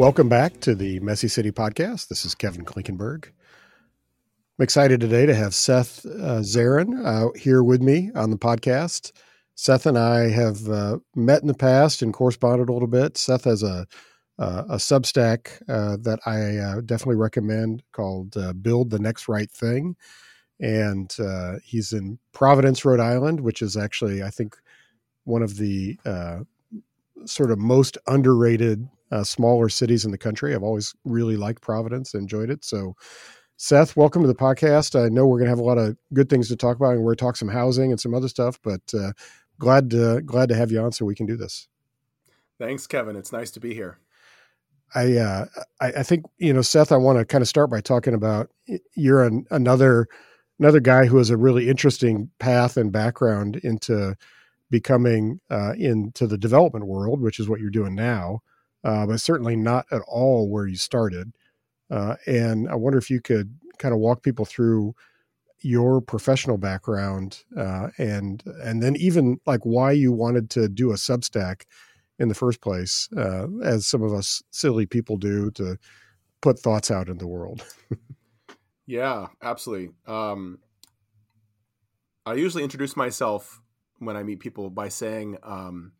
Welcome back to the Messy City podcast. This is Kevin Klinkenberg. I'm excited today to have Seth uh, Zeren uh, here with me on the podcast. Seth and I have uh, met in the past and corresponded a little bit. Seth has a uh, a Substack uh, that I uh, definitely recommend called "Build the Next Right Thing," and he's in Providence, Rhode Island, which is actually I think one of the sort of most underrated uh, smaller cities in the country. I've always really liked Providence, enjoyed it. So, Seth, welcome to the podcast. I know we're going to have a lot of good things to talk about, and we're going to talk some housing and some other stuff. But uh, glad to glad to have you on so we can do this. Thanks, Kevin. It's nice to be here. I uh, I, I, think you know, Seth. I want to kind of start by talking about you're an, another another guy who has a really interesting path and background into becoming uh, into the development world, which is what you're doing now, uh, but certainly not at all where you started. Uh, and I wonder if you could kind of walk people through your professional background uh, and and then even like why you wanted to do a Substack in the first place, uh, as some of us silly people do to put thoughts out in the world. yeah, absolutely. Um, I usually introduce myself when I meet people by saying um,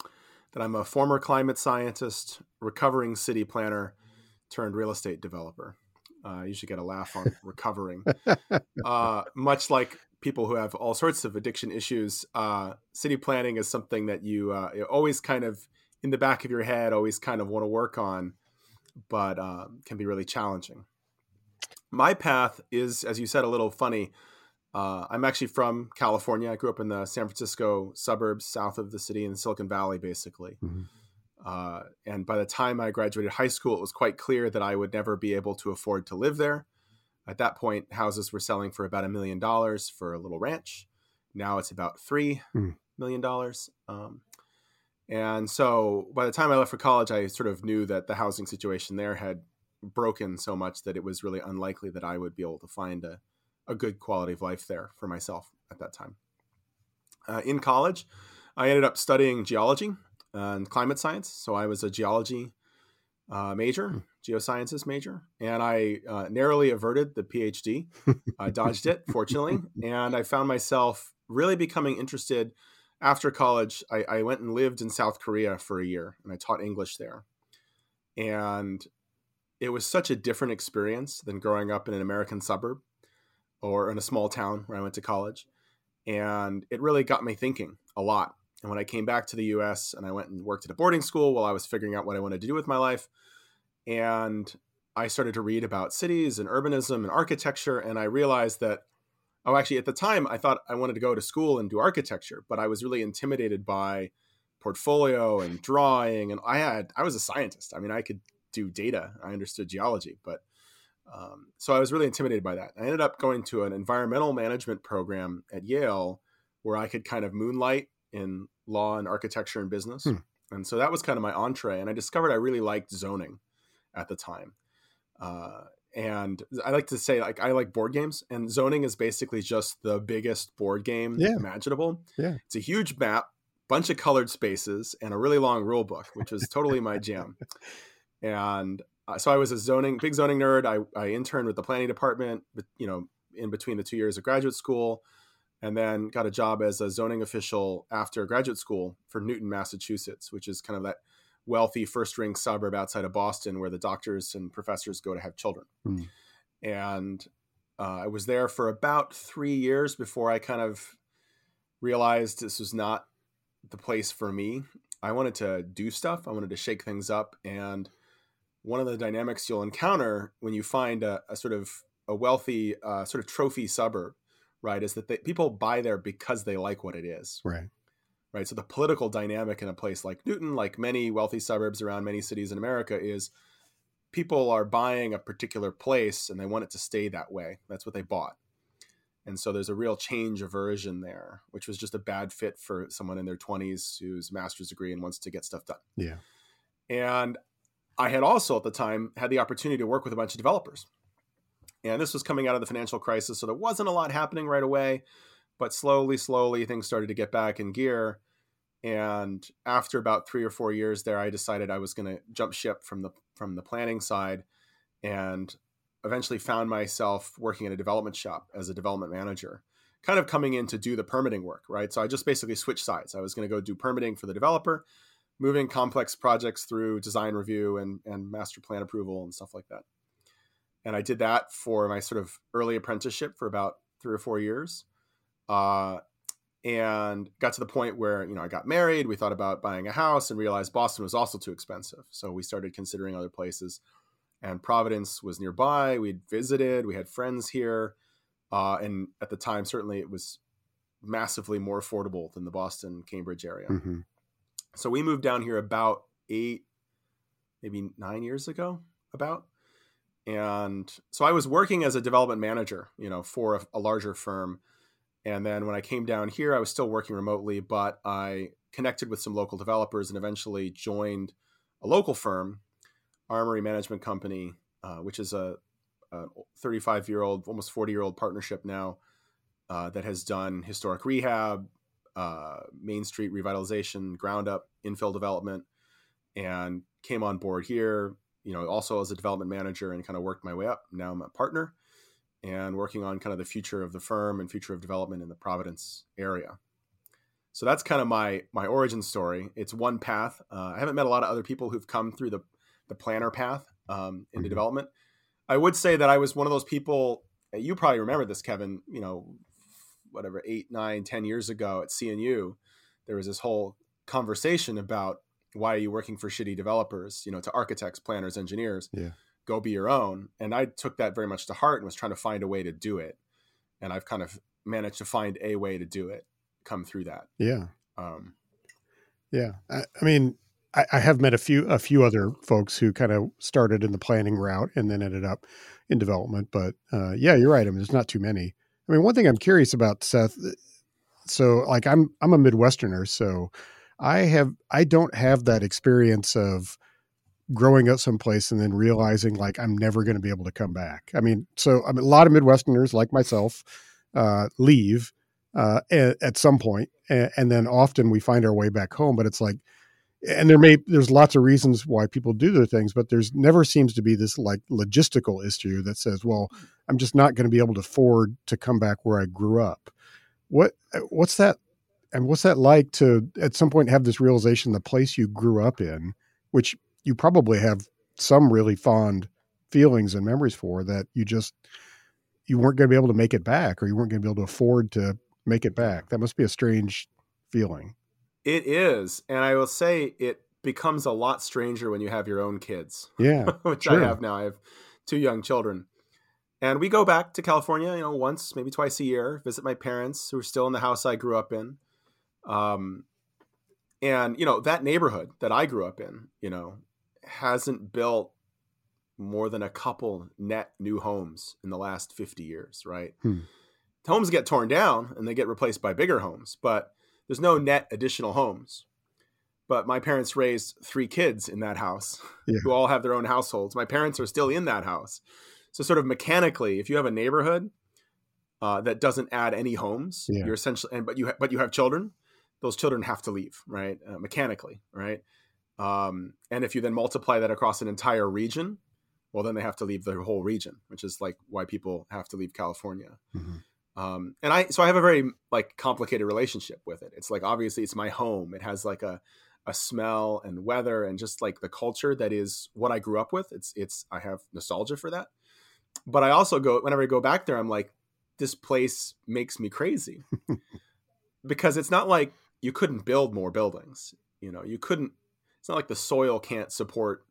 that I'm a former climate scientist, recovering city planner, turned real estate developer. Uh, you should get a laugh on recovering. Uh, much like people who have all sorts of addiction issues, uh, city planning is something that you, uh, always kind of in the back of your head, always kind of want to work on, but uh, can be really challenging. My path is, as you said, a little funny. Uh, I'm actually from California. I grew up in the San Francisco suburbs, south of the city in Silicon Valley, basically. Mm-hmm. Uh, and by the time I graduated high school, it was quite clear that I would never be able to afford to live there. At that point, houses were selling for about a million dollars for a little ranch. Now it's about three mm. million dollars. Um, and so by the time I left for college, I sort of knew that the housing situation there had broken so much that it was really unlikely that I would be able to find a a good quality of life there for myself at that time. Uh, in college, I ended up studying geology and climate science. So I was a geology uh, major, hmm. geosciences major, and I uh, narrowly averted the PhD. I dodged it, fortunately, and I found myself really becoming interested. After college, I, I went and lived in South Korea for a year, and I taught English there. And it was such a different experience than growing up in an American suburb or in a small town where I went to college. And it really got me thinking a lot. And when I came back to the US and I went and worked at a boarding school while I was figuring out what I wanted to do with my life, and I started to read about cities and urbanism and architecture, and I realized that, oh, actually, at the time, I thought I wanted to go to school and do architecture, but I was really intimidated by portfolio and drawing. And I had, I was a scientist. I mean, I could do data, I understood geology, but um, so I was really intimidated by that. I ended up going to an environmental management program at Yale where I could kind of moonlight in law and architecture and business. Hmm. And so that was kind of my entree. And I discovered I really liked zoning at the time. Uh, and I like to say, like, I like board games, and zoning is basically just the biggest board game yeah. imaginable. Yeah. It's a huge map, bunch of colored spaces, and a really long rule book, which was totally my jam. And uh, so I was a zoning, big zoning nerd. I, I interned with the planning department, you know, in between the two years of graduate school, and then got a job as a zoning official after graduate school for Newton, Massachusetts, which is kind of that wealthy first ring suburb outside of Boston where the doctors and professors go to have children. Mm. And uh, I was there for about three years before I kind of realized this was not the place for me. I wanted to do stuff, I wanted to shake things up. And one of the dynamics you'll encounter when you find a, a sort of a wealthy uh, sort of trophy suburb, right, is that they, people buy there because they like what it is. Right. Right. So the political dynamic in a place like Newton, like many wealthy suburbs around many cities in America, is people are buying a particular place and they want it to stay that way. That's what they bought. And so there's a real change aversion there, which was just a bad fit for someone in their 20s who's master's degree and wants to get stuff done. Yeah. And I had also at the time had the opportunity to work with a bunch of developers. And this was coming out of the financial crisis, so there wasn't a lot happening right away, but slowly, slowly things started to get back in gear. and after about three or four years there, I decided I was going to jump ship from the from the planning side, and eventually found myself working in a development shop as a development manager, kind of coming in to do the permitting work. Right, so I just basically switched sides. I was going to go do permitting for the developer, moving complex projects through design review and and master plan approval and stuff like that. And I did that for my sort of early apprenticeship for about three or four years. Uh, and got to the point where you know I got married. We thought about buying a house and realized Boston was also too expensive. So we started considering other places, and Providence was nearby. We'd visited. We had friends here, uh, and at the time, certainly it was massively more affordable than the Boston Cambridge area. Mm-hmm. So we moved down here about eight, maybe nine years ago, about. And so I was working as a development manager, you know, for a, a larger firm and then when I came down here, I was still working remotely, but I connected with some local developers and eventually joined a local firm, Armory Management Company, uh, which is a 35 year old, almost 40 year old partnership now uh, that has done historic rehab, uh, Main Street revitalization, ground up infill development, and came on board here. You know, also as a development manager and kind of worked my way up. Now I'm a partner and working on kind of the future of the firm and future of development in the Providence area. So that's kind of my my origin story. It's one path. Uh, I haven't met a lot of other people who've come through the the planner path um, into mm-hmm. development. I would say that I was one of those people. You probably remember this, Kevin. You know, whatever eight, nine, ten years ago at CNU, there was this whole conversation about why are you working for shitty developers? You know, to architects, planners, engineers. Yeah go be your own. And I took that very much to heart and was trying to find a way to do it. And I've kind of managed to find a way to do it, come through that. Yeah. Um, yeah. I, I mean, I, I, have met a few a few other folks who kind of started in the planning route and then ended up in development. But uh, yeah, you're right. I mean, there's not too many. I mean, one thing I'm curious about, Seth. So, like, I'm I'm a Midwesterner, so I have I don't have that experience of growing up someplace and then realizing like I'm never going to be able to come back. I mean, so I mean, a lot of Midwesterners like myself uh, leave uh, at, at, some point, and, and, then often we find our way back home. But it's like, and there may there's lots of reasons why people do their things, but there's never seems to be this like logistical issue that says, well, hmm. I'm just not going to be able to afford to come back where I grew up. What uh, what's that? And what's that like to at some point have this realization the place you grew up in, which you probably have some really fond feelings and memories for that you just you weren't going to be able to make it back or you weren't going to be able to afford to make it back that must be a strange feeling it is and i will say it becomes a lot stranger when you have your own kids yeah which i have now i have two young children and we go back to california you know once maybe twice a year visit my parents who are still in the house i grew up in um, and you know that neighborhood that i grew up in you know hasn't built more than a couple net new homes in the last 50 years, right? Hmm. Homes get torn down and they get replaced by bigger homes, but there's no net additional homes. But my parents raised three kids in that house yeah. who all have their own households. My parents are still in that house. So, sort of mechanically, if you have a neighborhood uh, that doesn't add any homes, yeah. you're essentially, and but you ha- but you have children, those children have to leave, right? Uh, mechanically, right? Um, and if you then multiply that across an entire region, well, then they have to leave the whole region, which is like why people have to leave California. Mm-hmm. Um, and I, so I have a very like complicated relationship with it. It's like, obviously it's my home. It has like a, a smell and weather and just like the culture that is what I grew up with. It's, it's, I have nostalgia for that. But I also go, whenever I go back there, I'm like, this place makes me crazy because it's not like you couldn't build more buildings. You know, you couldn't it's not like the soil can't support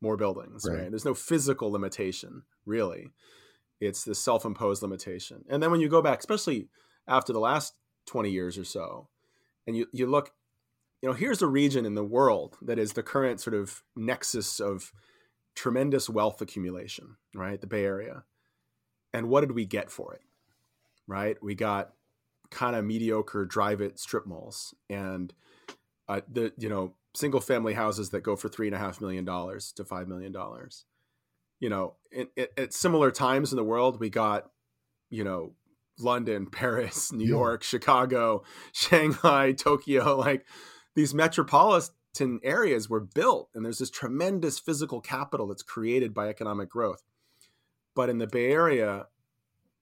more buildings, right? right? There's no physical limitation, really. It's the self-imposed limitation. And then when you go back, especially after the last 20 years or so, and you, you look, you know, here's a region in the world that is the current sort of nexus of tremendous wealth accumulation, right? The Bay Area. And what did we get for it? Right? We got kind of mediocre drive it strip malls and uh, the you know single family houses that go for three and a half million dollars to five million dollars. You know, in, in, at similar times in the world, we got, you know, London, Paris, New Yeah. York, Chicago, Shanghai, Tokyo, like these metropolitan areas were built and there's this tremendous physical capital that's created by economic growth. But in the Bay Area,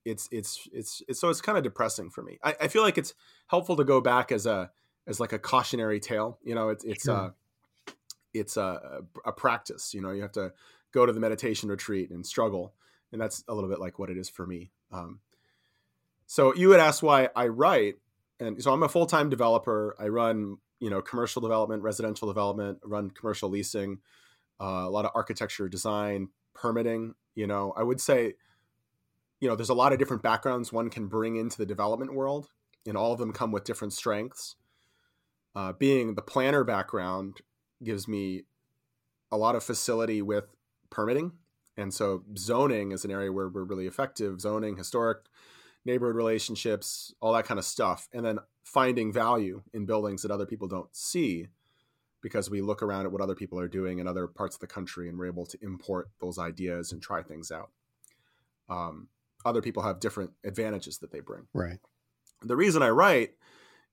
it's it's it's, it's so it's kind of depressing for me. I, I feel like it's helpful to go back as a as like a cautionary tale. You know, it's it's Sure. Uh, a it's a, a practice. You know, you have to go to the meditation retreat and struggle, and that's a little bit like what it is for me. Um, so you had asked why I write, and so I'm a full time developer. I run you know commercial development, residential development, run commercial leasing, uh, a lot of architecture, design, permitting. You know, I would say, you know, there's a lot of different backgrounds one can bring into the development world, and all of them come with different strengths. Uh, being the planner background gives me a lot of facility with permitting. And so zoning is an area where we're really effective zoning, historic neighborhood relationships, all that kind of stuff. And then finding value in buildings that other people don't see because we look around at what other people are doing in other parts of the country and we're able to import those ideas and try things out. Um, other people have different advantages that they bring Right. the reason I write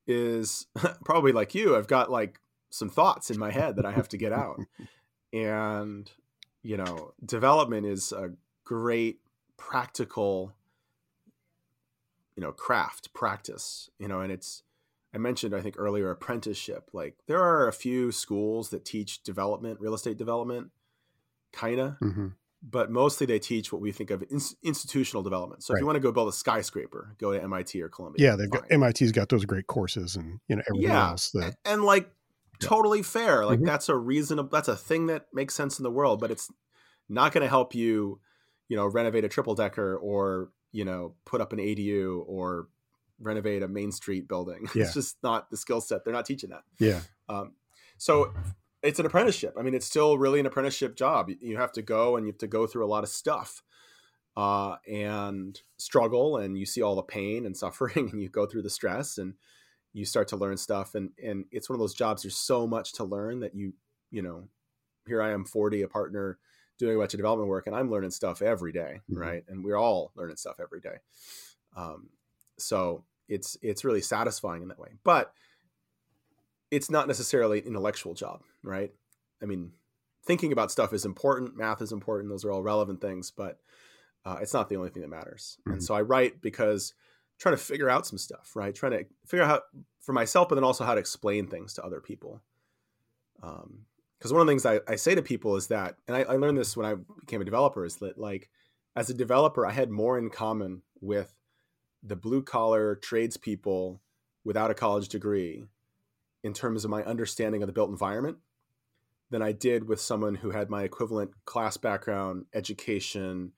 is probably like you. I've got like some thoughts in my head that I have to get out. and, you know, development is a great practical, you know, craft practice, you know, and it's, I mentioned, I think earlier, apprenticeship. Like there are a few schools that teach development, real estate development, kind of, hmm but mostly they teach what we think of ins- institutional development. So if you want to go build a skyscraper, go to MIT or Columbia. Yeah, they've got. MIT's got those great courses and you know everything Yeah. else that and like. Totally fair like Mhm. that's a reasonable that's a thing that makes sense in the world but it's not going to help you you know renovate a triple decker or you know put up an adu or renovate a main street building. Yeah. it's just not the skill set. They're not teaching that. Yeah. Um, so it's an apprenticeship. I mean it's still really an apprenticeship job. You- you have to go and you have to go through a lot of stuff uh, and struggle and you see all the pain and suffering and you go through the stress and you start to learn stuff and and it's one of those jobs there's so much to learn that you you know here i am 40 a partner doing a bunch of development work and i'm learning stuff every day, Mhm. right? And we're all learning stuff every day. Um, so it's it's really satisfying in that way. But it's not necessarily an intellectual job right? I mean thinking about stuff is important math is important those are all relevant things but uh, it's not the only thing that matters. Mhm. and so i write because trying to figure out some stuff right trying to figure out how for myself but then also how to explain things to other people um because one of the things I, I say to people is that and I, I learned this when i became a developer is that like as a developer i had more in common with the blue collar tradespeople without a college degree in terms of my understanding of the built environment than I did with someone who had my equivalent class background, education,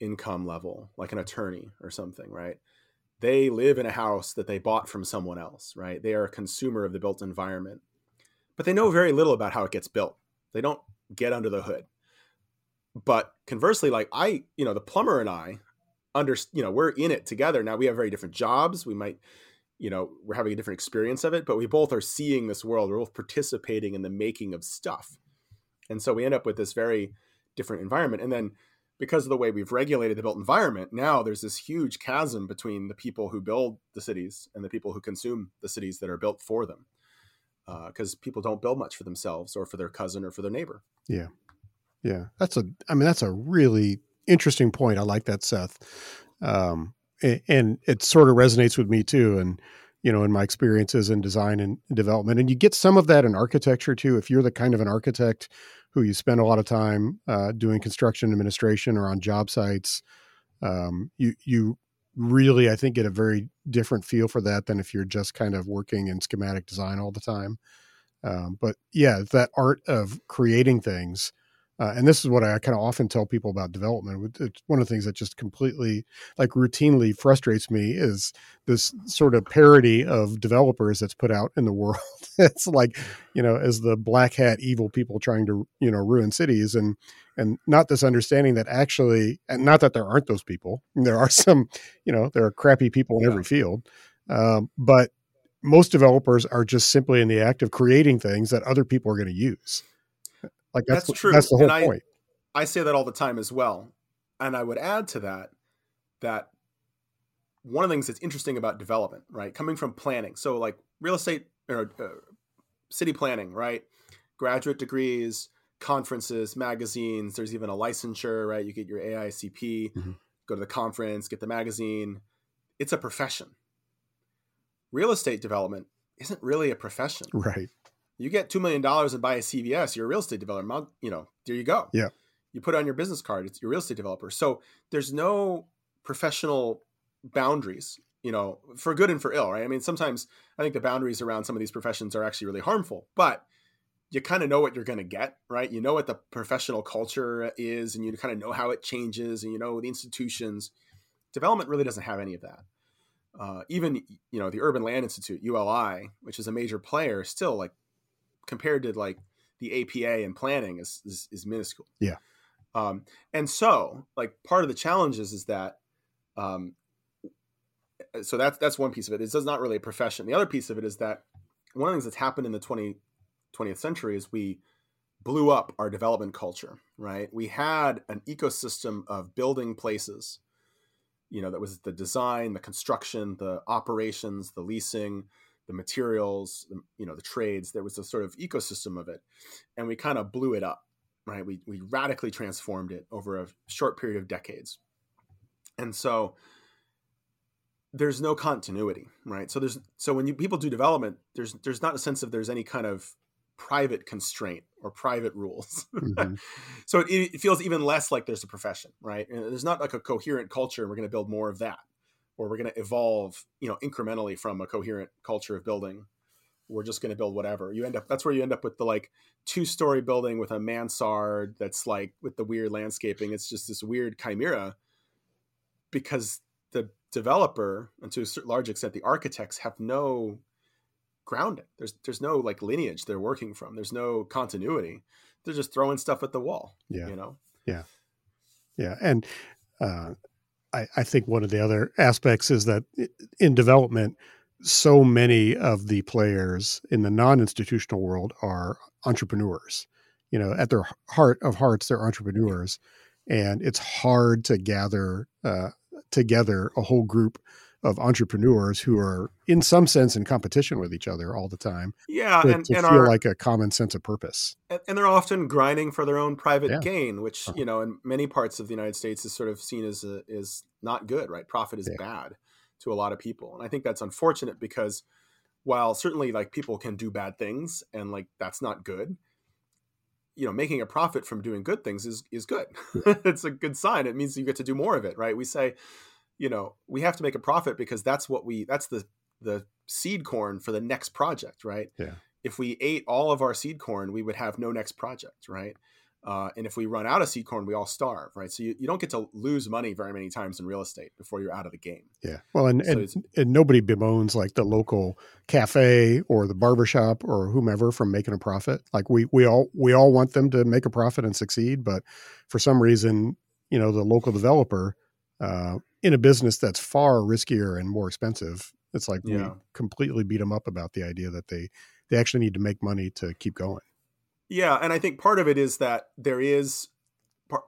income level, like an attorney or something, right? They live in a house that they bought from someone else, right? They are a consumer of the built environment, but they know very little about how it gets built. They don't get under the hood. But conversely, like I, you know, the plumber and I, under, you know, we're in it together. Now we have very different jobs. We might, you know, we're having a different experience of it, but we both are seeing this world. We're both participating in the making of stuff. And so we end up with this very different environment. And then because of the way we've regulated the built environment, now there's this huge chasm between the people who build the cities and the people who consume the cities that are built for them. Because people don't build much for themselves or for their cousin or for their neighbor. Yeah, Yeah. that's a. I mean, that's a really interesting point. I like that, Seth. Um, a- and it sort of resonates with me too. And you know, in my experiences in design and development, and you get some of that in architecture too. If you're the kind of an architect who you spend a lot of time uh, doing construction administration or on job sites, um, you you really, I think, get a very different feel for that than if you're just kind of working in schematic design all the time. Um, but yeah, that art of creating things uh, and this is what I kind of often tell people about development. It's one of the things that just completely, like, routinely frustrates me is this sort of parody of developers that's put out in the world. it's like, you know, as the black hat evil people trying to, you know, ruin cities, and and not this understanding that actually, and not that there aren't those people. There are some, you know, there are crappy people in Yeah. every field, um, but most developers are just simply in the act of creating things that other people are going to use. Like that's, That's true. That's the whole And I- point. I say that all the time as well. And I would add to that that one of the things that's interesting about development, right? Coming from planning, so like real estate or uh, city planning, right? Graduate degrees, conferences, magazines. There's even a licensure, right? You get your AICP, mm-hmm. go to the conference, get the magazine. It's a profession. Real estate development isn't really a profession, right? You get two million dollars and buy a CVS, you're a real estate developer. You know, there you go. Yeah. You put it on your business card. It's your real estate developer. So there's no professional boundaries you know, for good and for ill, right? I mean, sometimes I think the boundaries around some of these professions are actually really harmful, but you kind of know what you're going to get, right? You know what the professional culture is, and you kind of know how it changes, and you know the institutions. Development really doesn't have any of that. Uh, even you know the Urban Land Institute (ULI), which is a major player, still like compared to like the APA and planning is is, is minuscule. Yeah. Um, and so, like part of the challenges is that um, so that's that's one piece of it. It's not really a profession. The other piece of it is that one of the things that's happened in the 20, 20th century is we blew up our development culture, right? We had an ecosystem of building places, you know, that was the design, the construction, the operations, the leasing, the materials, the, you know, the trades. There was a sort of ecosystem of it. And we kind of blew it up, right? We, we radically transformed it over a short period of decades. And so there's no continuity, right? So there's so when you people do development, there's there's not a sense of there's any kind of private constraint or private rules. Mm-hmm. so it, it, feels even less like there's a profession, right? And there's not like a coherent culture. And we're going to build more of that, or we're going to evolve, you know, incrementally from a coherent culture of building. We're just going to build whatever. You end up. That's where you end up with the like two story building with a mansard that's like with the weird landscaping. It's just this weird chimera because the developer and to a large extent the architects have no grounding there's there's no like lineage they're working from there's no continuity they're just throwing stuff at the wall yeah you know yeah yeah and uh, I, I think one of the other aspects is that in development so many of the players in the non-institutional world are entrepreneurs. You know at their heart of hearts they're entrepreneurs and it's hard to gather uh, together a whole group of entrepreneurs who are in some sense in competition with each other all the time. Yeah, to, and, to and feel are, like a common sense of purpose. And they're often grinding for their own private yeah. gain, which uh-huh. you know in many parts of the United States is sort of seen as a, is not good. Right, profit is yeah. bad to a lot of people, and I think that's unfortunate because while certainly like people can do bad things and like that's not good you know making a profit from doing good things is is good it's a good sign it means you get to do more of it right we say you know we have to make a profit because that's what we that's the the seed corn for the next project right yeah if we ate all of our seed corn we would have no next project right uh, and if we run out of seed corn, we all starve, right? So you, you don't get to lose money very many times in real estate before you're out of the game. Yeah. Well, and, so and, and, nobody bemoans like the local cafe or the barbershop or whomever from making a profit. Like we, we all, we all want them to make a profit and succeed. But for some reason, you know, the local developer uh, in a business that's far riskier and more expensive, it's like yeah. we completely beat them up about the idea that they, they actually need to make money to keep going. Yeah, and I think part of it is that there is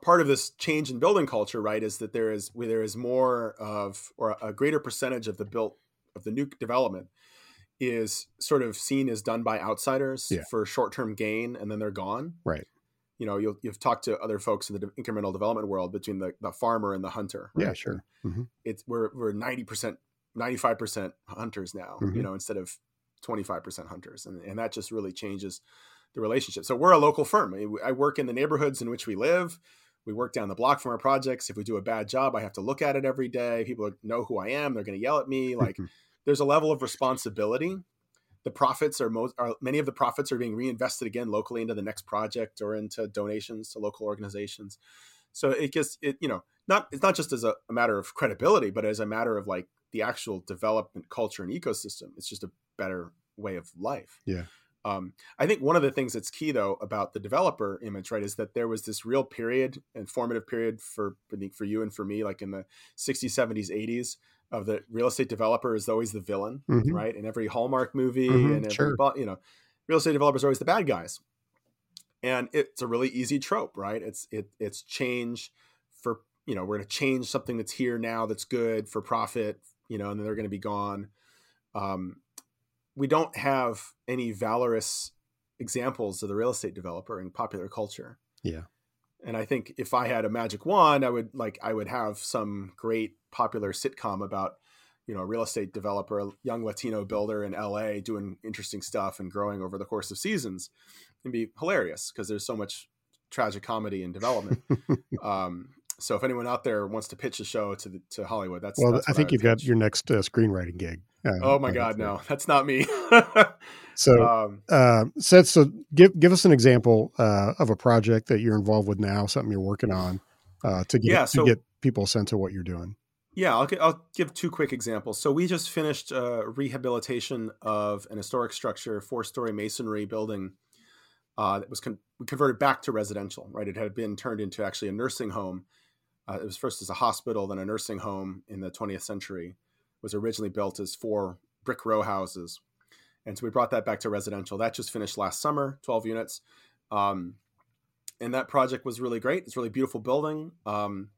part of this change in building culture, right? Is that there is there is more of or a greater percentage of the built of the new development is sort of seen as done by outsiders yeah. for short term gain, and then they're gone. Right. You know, you'll, you've talked to other folks in the incremental development world between the, the farmer and the hunter. Right? Yeah, sure. Mm-hmm. It's we're we're ninety percent, ninety five percent hunters now. Mm-hmm. You know, instead of twenty five percent hunters, and and that just really changes the relationship. So we're a local firm. I work in the neighborhoods in which we live. We work down the block from our projects. If we do a bad job, I have to look at it every day. People know who I am. They're going to yell at me. Like there's a level of responsibility. The profits are most are many of the profits are being reinvested again locally into the next project or into donations to local organizations. So it gets it you know not it's not just as a, a matter of credibility, but as a matter of like the actual development culture and ecosystem. It's just a better way of life. Yeah. Um, I think one of the things that's key though about the developer image, right, is that there was this real period, and formative period for I think for you and for me, like in the 60s, 70s, 80s, of the real estate developer is always the villain, mm-hmm. right? In every Hallmark movie mm-hmm, and every, sure. you know, real estate developers are always the bad guys, and it's a really easy trope, right? It's it it's change for you know we're going to change something that's here now that's good for profit, you know, and then they're going to be gone. Um, we don't have any valorous examples of the real estate developer in popular culture. Yeah. And I think if I had a magic wand, I would like I would have some great popular sitcom about you know a real estate developer, a young Latino builder in LA doing interesting stuff and growing over the course of seasons. and be hilarious because there's so much tragic comedy and development. um, so if anyone out there wants to pitch a show to the, to Hollywood, that's well. that's I think would you've pitch. got your next uh, screenwriting gig. Uh, Oh my uh, God, no, that's not me. So, um, uh, Seth, so give give us an example uh, of a project that you're involved with now, something you're working on, uh, to get Yeah, to get people a sense of what you're doing. Yeah, I'll, I'll give two quick examples. So we just finished uh, rehabilitation of an historic structure, four-story masonry building uh, that was con- converted back to residential. Right, it had been turned into actually a nursing home. Uh, it was first as a hospital, then a nursing home in the 20th century. It was originally built as four brick row houses, and so we brought that back to residential. That just finished last summer, 12 units, um, and that project was really great. It's a really beautiful building. Um,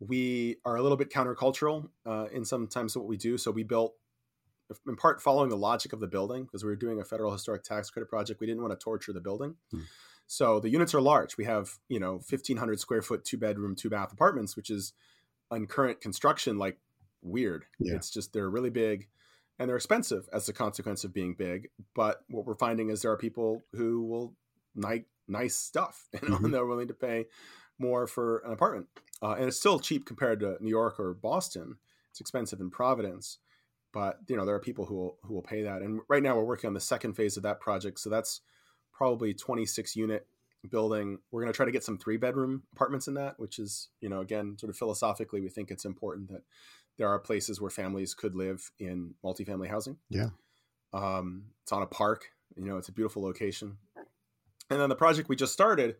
we are a little bit countercultural uh, in sometimes what we do. So we built, in part, following the logic of the building because we were doing a federal historic tax credit project. We didn't want to torture the building, Hmm. so the units are large. We have you know fifteen hundred square foot, two bedroom, two bath apartments, which is on current construction like weird. Yeah. It's just they're really big. And they're expensive as a consequence of being big. But what we're finding is there are people who will like nice stuff, you know, Mhm. and they're willing to pay more for an apartment uh, and it's still cheap compared to New York or Boston. It's expensive in Providence, but you know there are people who will who will pay that. And right now we're working on the second phase of that project, so that's probably 26 unit building. We're going to try to get some three bedroom apartments in that, which is you know again sort of philosophically we think it's important that there are places where families could live in multifamily housing. Yeah. Um, it's on a park. You know, it's a beautiful location. And then the project we just started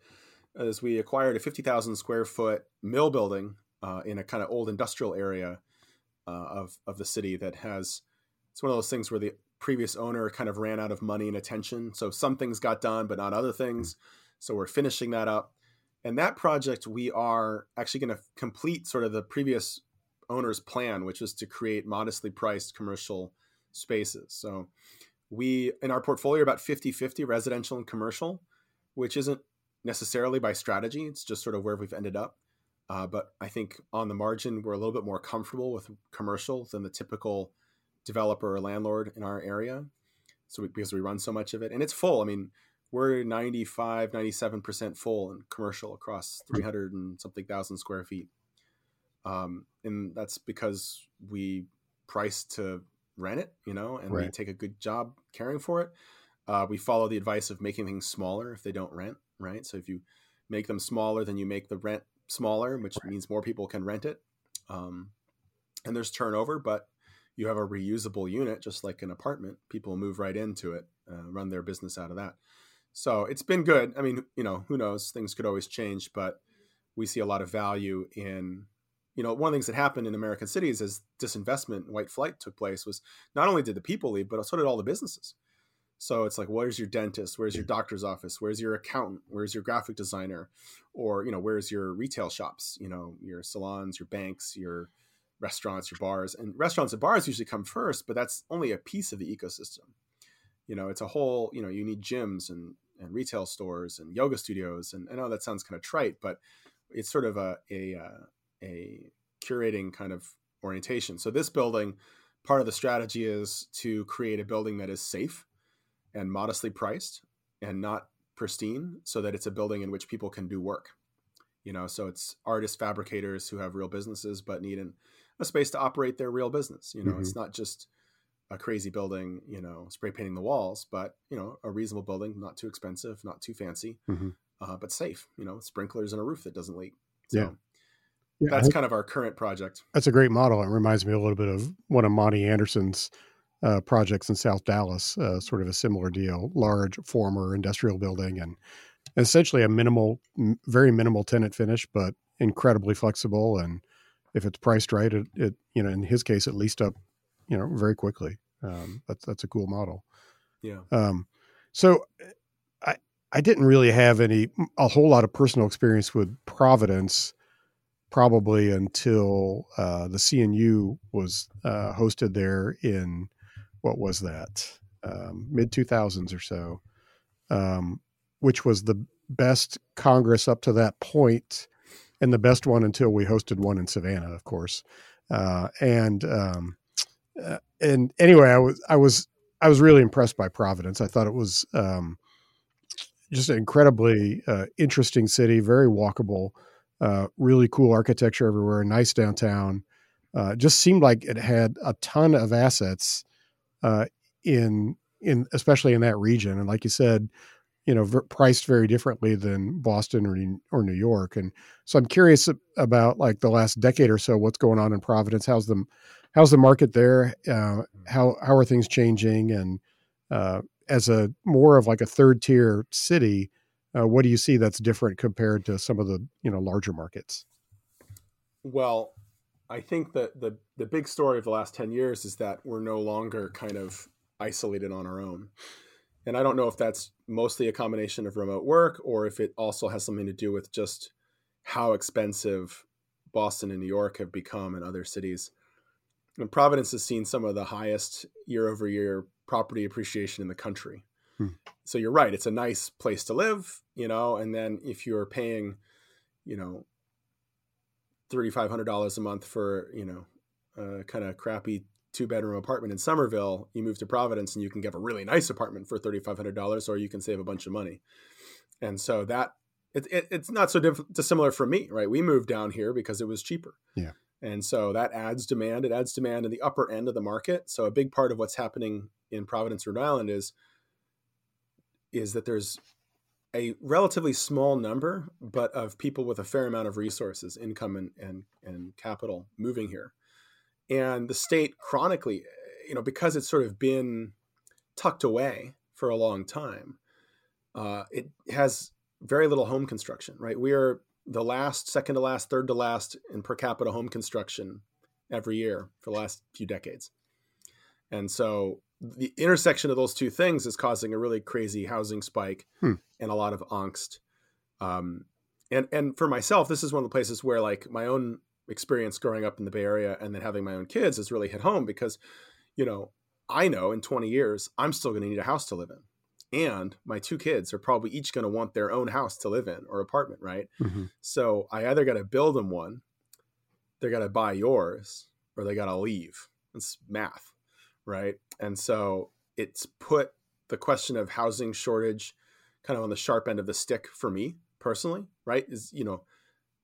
is we acquired a 50,000 square foot mill building uh, in a kind of old industrial area uh, of, of the city that has, it's one of those things where the previous owner kind of ran out of money and attention. So some things got done, but not other things. So we're finishing that up. And that project, we are actually going to complete sort of the previous owner's plan, which is to create modestly priced commercial spaces. So we, in our portfolio, are about 50 50 residential and commercial, which isn't necessarily by strategy. It's just sort of where we've ended up. Uh, but I think on the margin, we're a little bit more comfortable with commercial than the typical developer or landlord in our area. So we, because we run so much of it and it's full. I mean, we're 95, 97% full in commercial across 300 and something thousand square feet. Um, and that's because we price to rent it, you know, and we take a good job caring for it. Uh, we follow the advice of making things smaller if they don't rent, right? So if you make them smaller, then you make the rent smaller, which means more people can rent it. Um, and there's turnover, but you have a reusable unit, just like an apartment. People move right into it, uh, run their business out of that. So it's been good. I mean, you know, who knows? Things could always change, but we see a lot of value in, you know, one of the things that happened in American cities as disinvestment and white flight took place was not only did the people leave, but so did all the businesses. So it's like, where's your dentist? Where's your doctor's office? Where's your accountant? Where's your graphic designer? Or, you know, where's your retail shops? You know, your salons, your banks, your restaurants, your bars. And restaurants and bars usually come first, but that's only a piece of the ecosystem. You know, it's a whole, you know, you need gyms and, and retail stores and yoga studios. And I know that sounds kind of trite, but it's sort of a, a, uh, a curating kind of orientation. So this building, part of the strategy is to create a building that is safe and modestly priced and not pristine so that it's a building in which people can do work you know so it's artists fabricators who have real businesses but need an, a space to operate their real business you know it's not just a crazy building you know spray painting the walls but you know a reasonable building not too expensive not too fancy Mhm. uh, but safe you know sprinklers and a roof that doesn't leak so Yeah. Yeah, that's kind of our current project that's a great model. It reminds me a little bit of one of Monte Anderson's uh, projects in South Dallas, uh, sort of a similar deal, large former industrial building and essentially a minimal, m- very minimal tenant finish, but incredibly flexible. And if it's priced right, it, it you know, in his case, at least up, you know, very quickly. Um, that's, that's a cool model. yeah Um, so I I didn't really have any a whole lot of personal experience with Providence, probably until uh, the CNU was uh, hosted there in what was that um, mid 2000s or so, um, which was the best Congress up to that point and the best one until we hosted one in Savannah, of course. Uh, and um, uh, and anyway, I was I was I was really impressed by Providence. I thought it was um, just an incredibly uh, interesting city, very walkable, uh, really cool architecture everywhere, nice downtown. Uh, just seemed like it had a ton of assets uh, in in especially in that region, and like you said, you know, v- priced very differently than Boston or or New York. And so I'm curious about like the last decade or so, what's going on in Providence? How's the how's the market there? Uh, how how are things changing? And uh, as a more of like a third tier city, uh, what do you see that's different compared to some of the you know larger markets? Well, I think that the the big story of the last ten years is that we're no longer kind of isolated on our own. And I don't know if that's mostly a combination of remote work or if it also has something to do with just how expensive Boston and New York have become and other cities. And Providence has seen some of the highest year over year property appreciation in the country. Hmm. So you're right, it's a nice place to live, you know, and then if you're paying, you know, $3500 a month for, you know, a kind of crappy two bedroom apartment in Somerville, you move to Providence and you can get a really nice apartment for $3,500 or you can save a bunch of money. And so that it, it, it's not so diff- dissimilar from me, right? We moved down here because it was cheaper. Yeah. And so that adds demand. It adds demand in the upper end of the market. So a big part of what's happening in Providence, Rhode Island is is that there's a relatively small number, but of people with a fair amount of resources, income and, and, and capital moving here. And the state chronically you know because it's sort of been tucked away for a long time uh, it has very little home construction right? We are the last second to last third to last in per capita home construction every year for the last few decades. And so the intersection of those two things is causing a really crazy housing spike hmm. and a lot of angst um, and and for myself this is one of the places where like my own experience growing up in the Bay Area and then having my own kids has really hit home because, you know, I know in 20 years I'm still going to need a house to live in. And my two kids are probably each going to want their own house to live in or apartment, right? Mm-hmm. So I either got to build them one, they got to buy yours, or they got to leave. It's math, right? And so it's put the question of housing shortage kind of on the sharp end of the stick for me personally, right? Is, you know,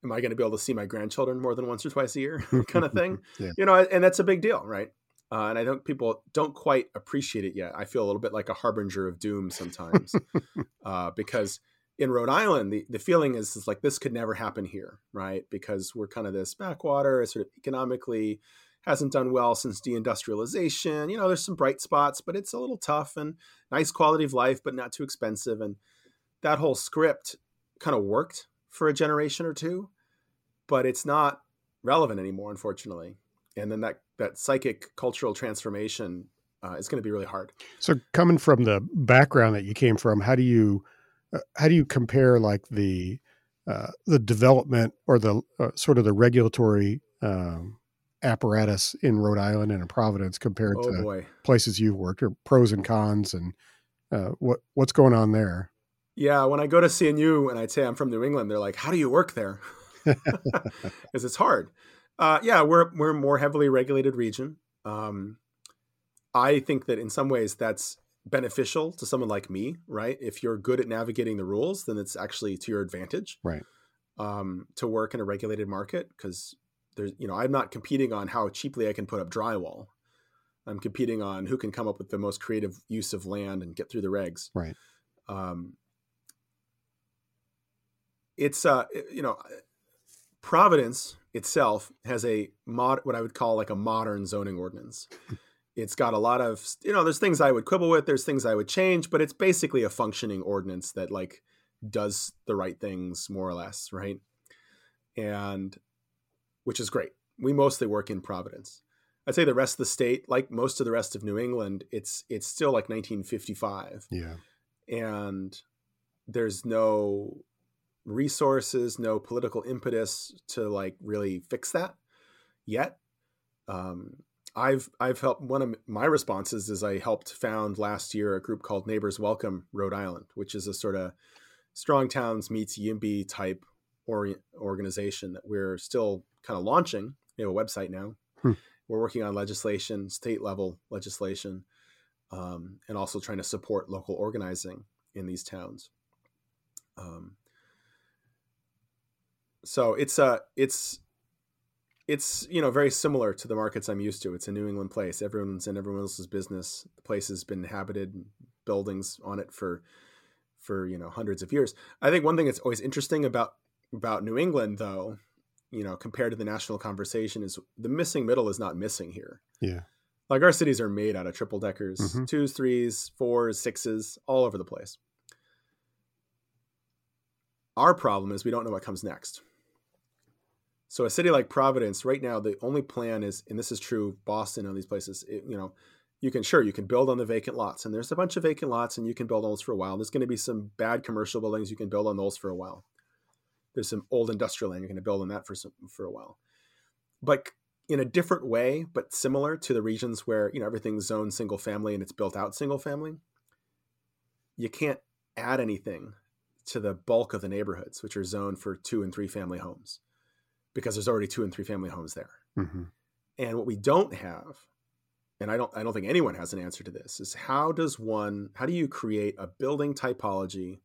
am I going to be able to see my grandchildren more than once or twice a year kind of thing? yeah. You know, and that's a big deal, right? Uh, and I think people don't quite appreciate it yet. I feel a little bit like a harbinger of doom sometimes uh, because in Rhode Island, the, the feeling is, is like this could never happen here, right? Because we're kind of this backwater, sort of economically hasn't done well since deindustrialization. You know, there's some bright spots, but it's a little tough and nice quality of life, but not too expensive. And that whole script kind of worked for a generation or two but it's not relevant anymore, unfortunately. And then that that psychic cultural transformation uh, is going to be really hard. So, coming from the background that you came from, how do you uh, how do you compare like the uh, the development or the uh, sort of the regulatory um, apparatus in Rhode Island and in Providence compared oh, to boy. places you've worked, or pros and cons, and uh, what what's going on there? Yeah, when I go to CNU and I say I'm from New England, they're like, "How do you work there?" because it's hard. Uh, yeah, we're we're a more heavily regulated region. Um, I think that in some ways that's beneficial to someone like me, right? If you're good at navigating the rules, then it's actually to your advantage, right? Um, to work in a regulated market because there's, you know, I'm not competing on how cheaply I can put up drywall. I'm competing on who can come up with the most creative use of land and get through the regs, right? Um, it's uh, you know, Providence itself has a mod, what I would call like a modern zoning ordinance. It's got a lot of, you know, there's things I would quibble with, there's things I would change, but it's basically a functioning ordinance that like does the right things more or less, right? And which is great. We mostly work in Providence. I'd say the rest of the state, like most of the rest of New England, it's it's still like 1955. Yeah. And there's no resources, no political impetus to like really fix that yet. Um, I've I've helped one of my responses is I helped found last year a group called Neighbors Welcome Rhode Island, which is a sort of strong towns meets YIMBY type or, organization that we're still kind of launching. We have a website now. Hmm. We're working on legislation, state level legislation, um, and also trying to support local organizing in these towns. Um, so it's a uh, it's it's you know very similar to the markets I'm used to. It's a New England place. Everyone's in everyone else's business. The place has been inhabited, buildings on it for for you know hundreds of years. I think one thing that's always interesting about about New England, though, you know, compared to the national conversation, is the missing middle is not missing here. Yeah, like our cities are made out of triple deckers, mm-hmm. twos, threes, fours, sixes, all over the place. Our problem is we don't know what comes next. So a city like Providence, right now, the only plan is, and this is true, Boston and these places, it, you know, you can sure you can build on the vacant lots, and there's a bunch of vacant lots, and you can build on those for a while. There's going to be some bad commercial buildings you can build on those for a while. There's some old industrial land you're going to build on that for some for a while, but in a different way, but similar to the regions where you know everything's zoned single family and it's built out single family. You can't add anything to the bulk of the neighborhoods, which are zoned for two and three family homes because there's already two and three family homes there. Mm-hmm. And what we don't have, and I don't I don't think anyone has an answer to this, is how does one how do you create a building typology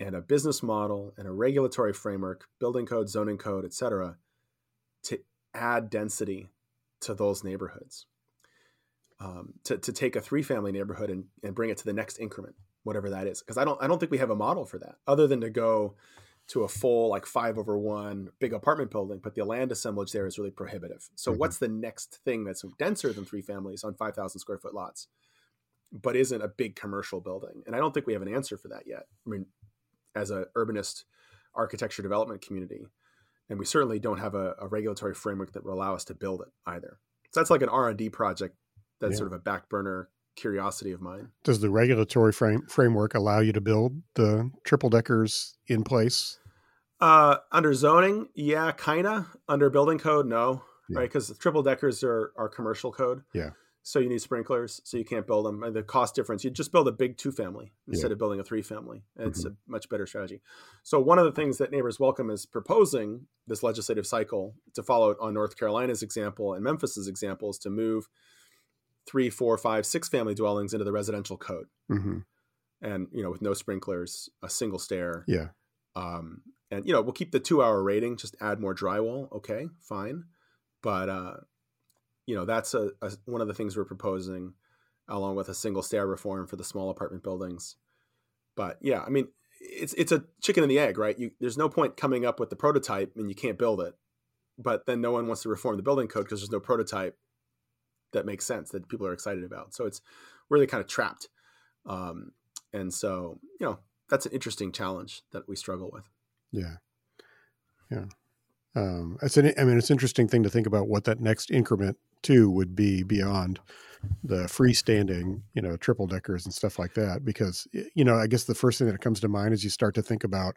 and a business model and a regulatory framework, building code, zoning code, et cetera, to add density to those neighborhoods. Um, to, to take a three family neighborhood and, and bring it to the next increment, whatever that is. Because I don't I don't think we have a model for that other than to go to a full like five over one big apartment building, but the land assemblage there is really prohibitive. So mm-hmm. what's the next thing that's denser than three families on 5,000 square foot lots, but isn't a big commercial building? And I don't think we have an answer for that yet. I mean, as an urbanist architecture development community, and we certainly don't have a, a regulatory framework that will allow us to build it either. So that's like an R and D project that's yeah. sort of a back burner curiosity of mine. Does the regulatory frame, framework allow you to build the triple deckers in place? Uh, under zoning, yeah, kinda. Under building code, no, yeah. right? Because triple deckers are are commercial code. Yeah. So you need sprinklers, so you can't build them. And the cost difference, you just build a big two family instead yeah. of building a three family. It's mm-hmm. a much better strategy. So one of the things that Neighbors Welcome is proposing this legislative cycle to follow on North Carolina's example and Memphis's example is to move three, four, five, six family dwellings into the residential code. Mm-hmm. And, you know, with no sprinklers, a single stair. Yeah. Um, and, you know, we'll keep the two hour rating, just add more drywall. Okay, fine. But, uh, you know, that's a, a, one of the things we're proposing along with a single stair reform for the small apartment buildings. But yeah, I mean, it's, it's a chicken and the egg, right? You, there's no point coming up with the prototype and you can't build it. But then no one wants to reform the building code because there's no prototype that makes sense that people are excited about. So it's really kind of trapped. Um, and so, you know, that's an interesting challenge that we struggle with. Yeah. Yeah. Um, it's an, I mean, it's an interesting thing to think about what that next increment to would be beyond the freestanding, you know, triple deckers and stuff like that. Because, you know, I guess the first thing that comes to mind is you start to think about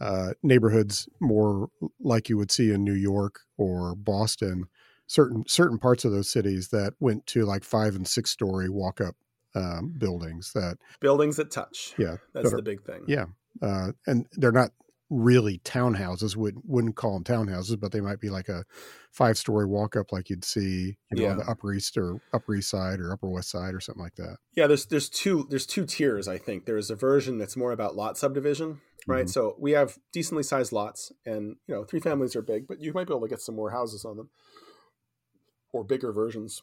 uh, neighborhoods more like you would see in New York or Boston, certain certain parts of those cities that went to like five and six story walk up um, buildings that buildings that touch. Yeah, that's the big thing. Yeah, uh, and they're not really townhouses. Would wouldn't call them townhouses, but they might be like a five story walk up, like you'd see, you know, yeah. on the Upper East or Upper East Side or Upper West Side or something like that. Yeah, there's there's two there's two tiers. I think there's a version that's more about lot subdivision, right? Mm-hmm. So we have decently sized lots, and you know, three families are big, but you might be able to get some more houses on them or bigger versions.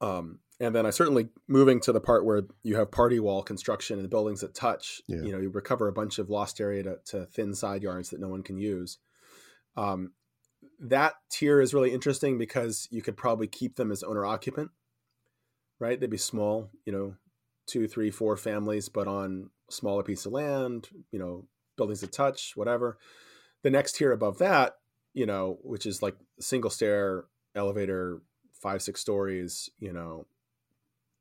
Um, and then I certainly moving to the part where you have party wall construction and the buildings that touch. Yeah. You know, you recover a bunch of lost area to, to, thin side yards that no one can use. Um, that tier is really interesting because you could probably keep them as owner occupant, right? They'd be small, you know, two, three, four families, but on smaller piece of land. You know, buildings that touch, whatever. The next tier above that, you know, which is like single stair elevator, five, six stories, you know,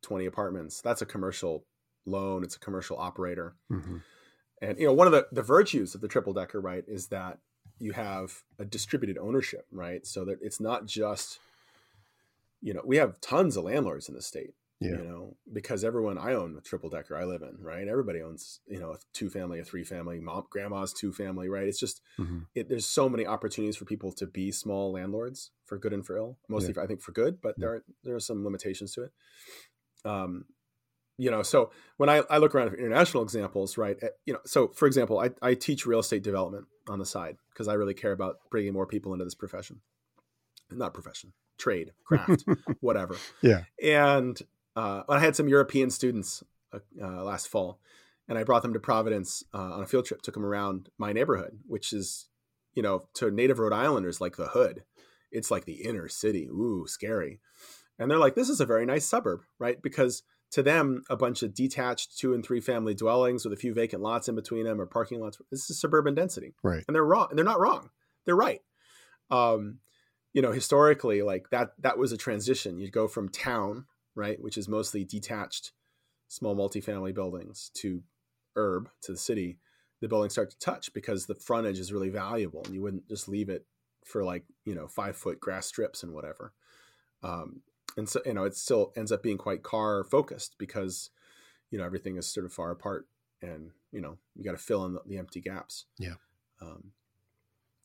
20 apartments. That's a commercial loan. It's a commercial operator. Mm-hmm. and you know one of the the virtues of the triple decker right is that you have a distributed ownership right so that it's not just you know we have tons of landlords in the state yeah. you know because everyone i own a triple decker i live in right everybody owns you know a two family a three family mom grandma's two family right it's just mm-hmm. it, there's so many opportunities for people to be small landlords for good and for ill mostly yeah. for, i think for good but yeah. there are there are some limitations to it um you know so when i, I look around at international examples right eh, you know so for example I, I teach real estate development on the side because i really care about bringing more people into this profession not profession trade craft whatever yeah and uh, I had some European students uh, uh, last fall, and I brought them to Providence uh, on a field trip. Took them around my neighborhood, which is, you know, to native Rhode Islanders like the hood. It's like the inner city. Ooh, scary. And they're like, this is a very nice suburb, right? Because to them, a bunch of detached two and three family dwellings with a few vacant lots in between them or parking lots. This is suburban density, right? And they're wrong. And they're not wrong. They're right. Um, you know, historically, like that that was a transition. You'd go from town, right, which is mostly detached small multifamily buildings, to urb, to the city, the buildings start to touch because the frontage is really valuable and you wouldn't just leave it for like, you know, five foot grass strips and whatever. Um, and so, you know, it still ends up being quite car focused because, you know, everything is sort of far apart and, you know, you got to fill in the, the, empty gaps. Yeah. Um,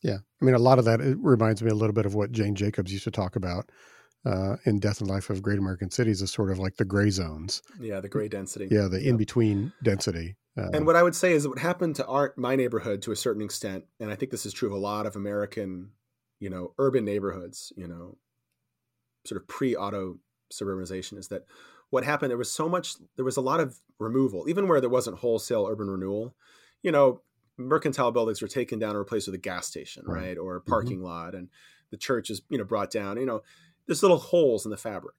yeah. I mean, a lot of that it reminds me a little bit of what Jane Jacobs used to talk about uh, in Death and Life of Great American Cities is sort of like the gray zones. Yeah, the gray density. Yeah, the in between density. Uh, and what I would say is what happened to our my neighborhood to a certain extent, and I think this is true of a lot of American, you know, urban neighborhoods, you know, sort of pre-auto suburbanization, is that what happened? There was so much, there was a lot of removal, even where there wasn't wholesale urban renewal. You know, mercantile buildings were taken down and replaced with a gas station, right, right? or a mm-hmm. parking mm-hmm. lot, and the church is you know brought down. You know, there's little holes in the fabric.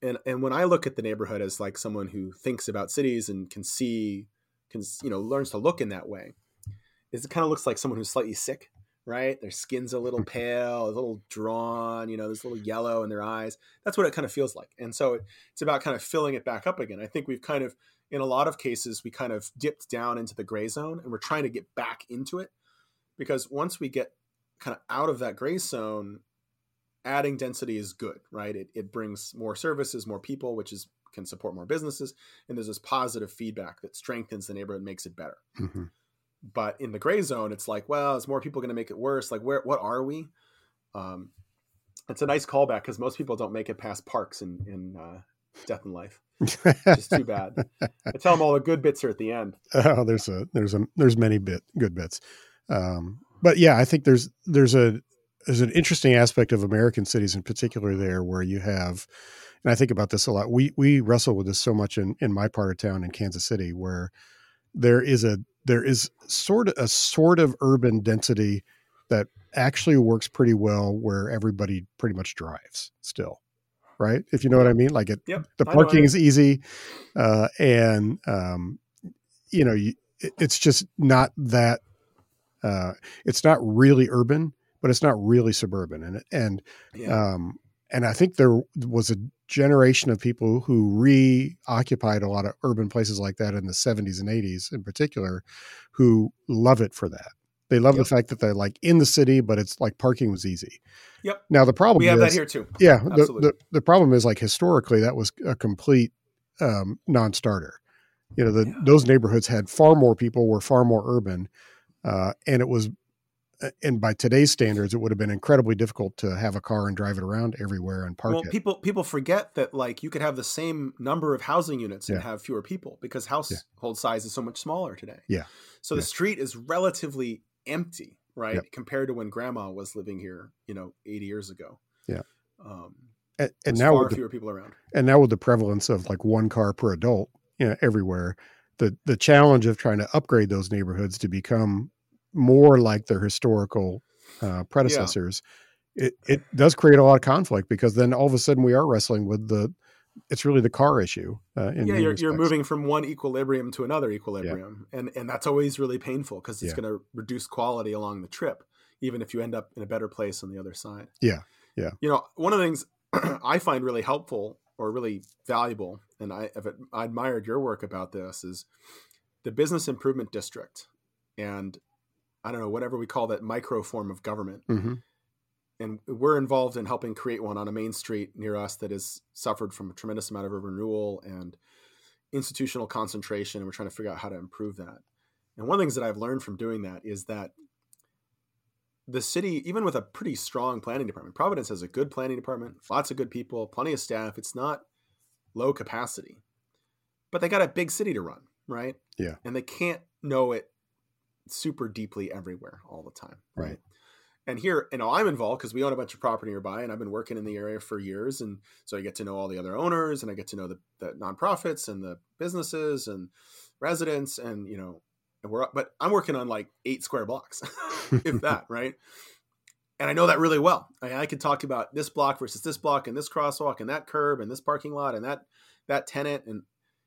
And and when I look at the neighborhood as like someone who thinks about cities and can see, can you know, learns to look in that way, is it kind of looks like someone who's slightly sick, right? Their skin's a little pale, a little drawn, you know, there's a little yellow in their eyes. That's what it kind of feels like. And so it's about kind of filling it back up again. I think we've kind of, in a lot of cases, we kind of dipped down into the gray zone and we're trying to get back into it because once we get kind of out of that gray zone, adding density is good, right? It, it brings more services, more people, which is can support more businesses, and there's this positive feedback that strengthens the neighborhood, makes it better. Mm-hmm. But in the gray zone, it's like, well, is more people going to make it worse? Like, where, what are we? Um, it's a nice callback because most people don't make it past parks in in uh, Death and Life. It's too bad. I tell them all the good bits are at the end. Oh, there's a there's a there's many bit good bits. Um, but yeah, I think there's there's a there's an interesting aspect of American cities in particular there where you have, and I think about this a lot. We we wrestle with this so much in in my part of town in Kansas City where there is a there is sort of a sort of urban density that actually works pretty well where everybody pretty much drives still right if you know what i mean like it yep, the parking is easy uh, and um, you know you, it's just not that uh, it's not really urban but it's not really suburban. And and yeah. um, and I think there was a generation of people who reoccupied a lot of urban places like that in the 70s and 80s in particular who love it for that. They love yep. the fact that they're like in the city, but it's like parking was easy. Yep. Now the problem we have is, that here too. Yeah. The, the, the, problem is like historically that was a complete um, non-starter. You know, the, yeah. those neighborhoods had far more people, were far more urban, uh, and it was and by today's standards, it would have been incredibly difficult to have a car and drive it around everywhere and park well, it. people people forget that like you could have the same number of housing units and yeah. have fewer people because household yeah. size is so much smaller today. Yeah. So yeah. the street is relatively empty, right, yep. compared to when Grandma was living here, you know, eighty years ago. Yeah. Um, and, and now far with fewer people around. And now with the prevalence of like one car per adult, you know, everywhere, the the challenge of trying to upgrade those neighborhoods to become more like their historical uh, predecessors, yeah. it, it does create a lot of conflict because then all of a sudden we are wrestling with the it's really the car issue. Uh, yeah, you're, you're moving from one equilibrium to another equilibrium, yeah. and and that's always really painful because it's yeah. going to reduce quality along the trip, even if you end up in a better place on the other side. Yeah, yeah. You know, one of the things I find really helpful or really valuable, and I, I admired your work about this, is the business improvement district and I don't know whatever we call that micro form of government. hmm And we're involved in helping create one on a main street near us that has suffered from a tremendous amount of urban renewal and institutional concentration, and we're trying to figure out how to improve that. And one of the things that I've learned from doing that is that the city, even with a pretty strong planning department, Providence has a good planning department, lots of good people, plenty of staff. It's not low capacity, but they got a big city to run, right? Yeah. And they can't know it super deeply everywhere all the time, right? Right. And here, you know, I'm involved because we own a bunch of property nearby, and I've been working in the area for years, and so I get to know all the other owners, and I get to know the, the nonprofits and the businesses and residents, and you know, and we're but I'm working on like eight square blocks, if that, right? And I know that really well. I, I could talk about this block versus this block, and this crosswalk, and that curb, and this parking lot, and that that tenant, and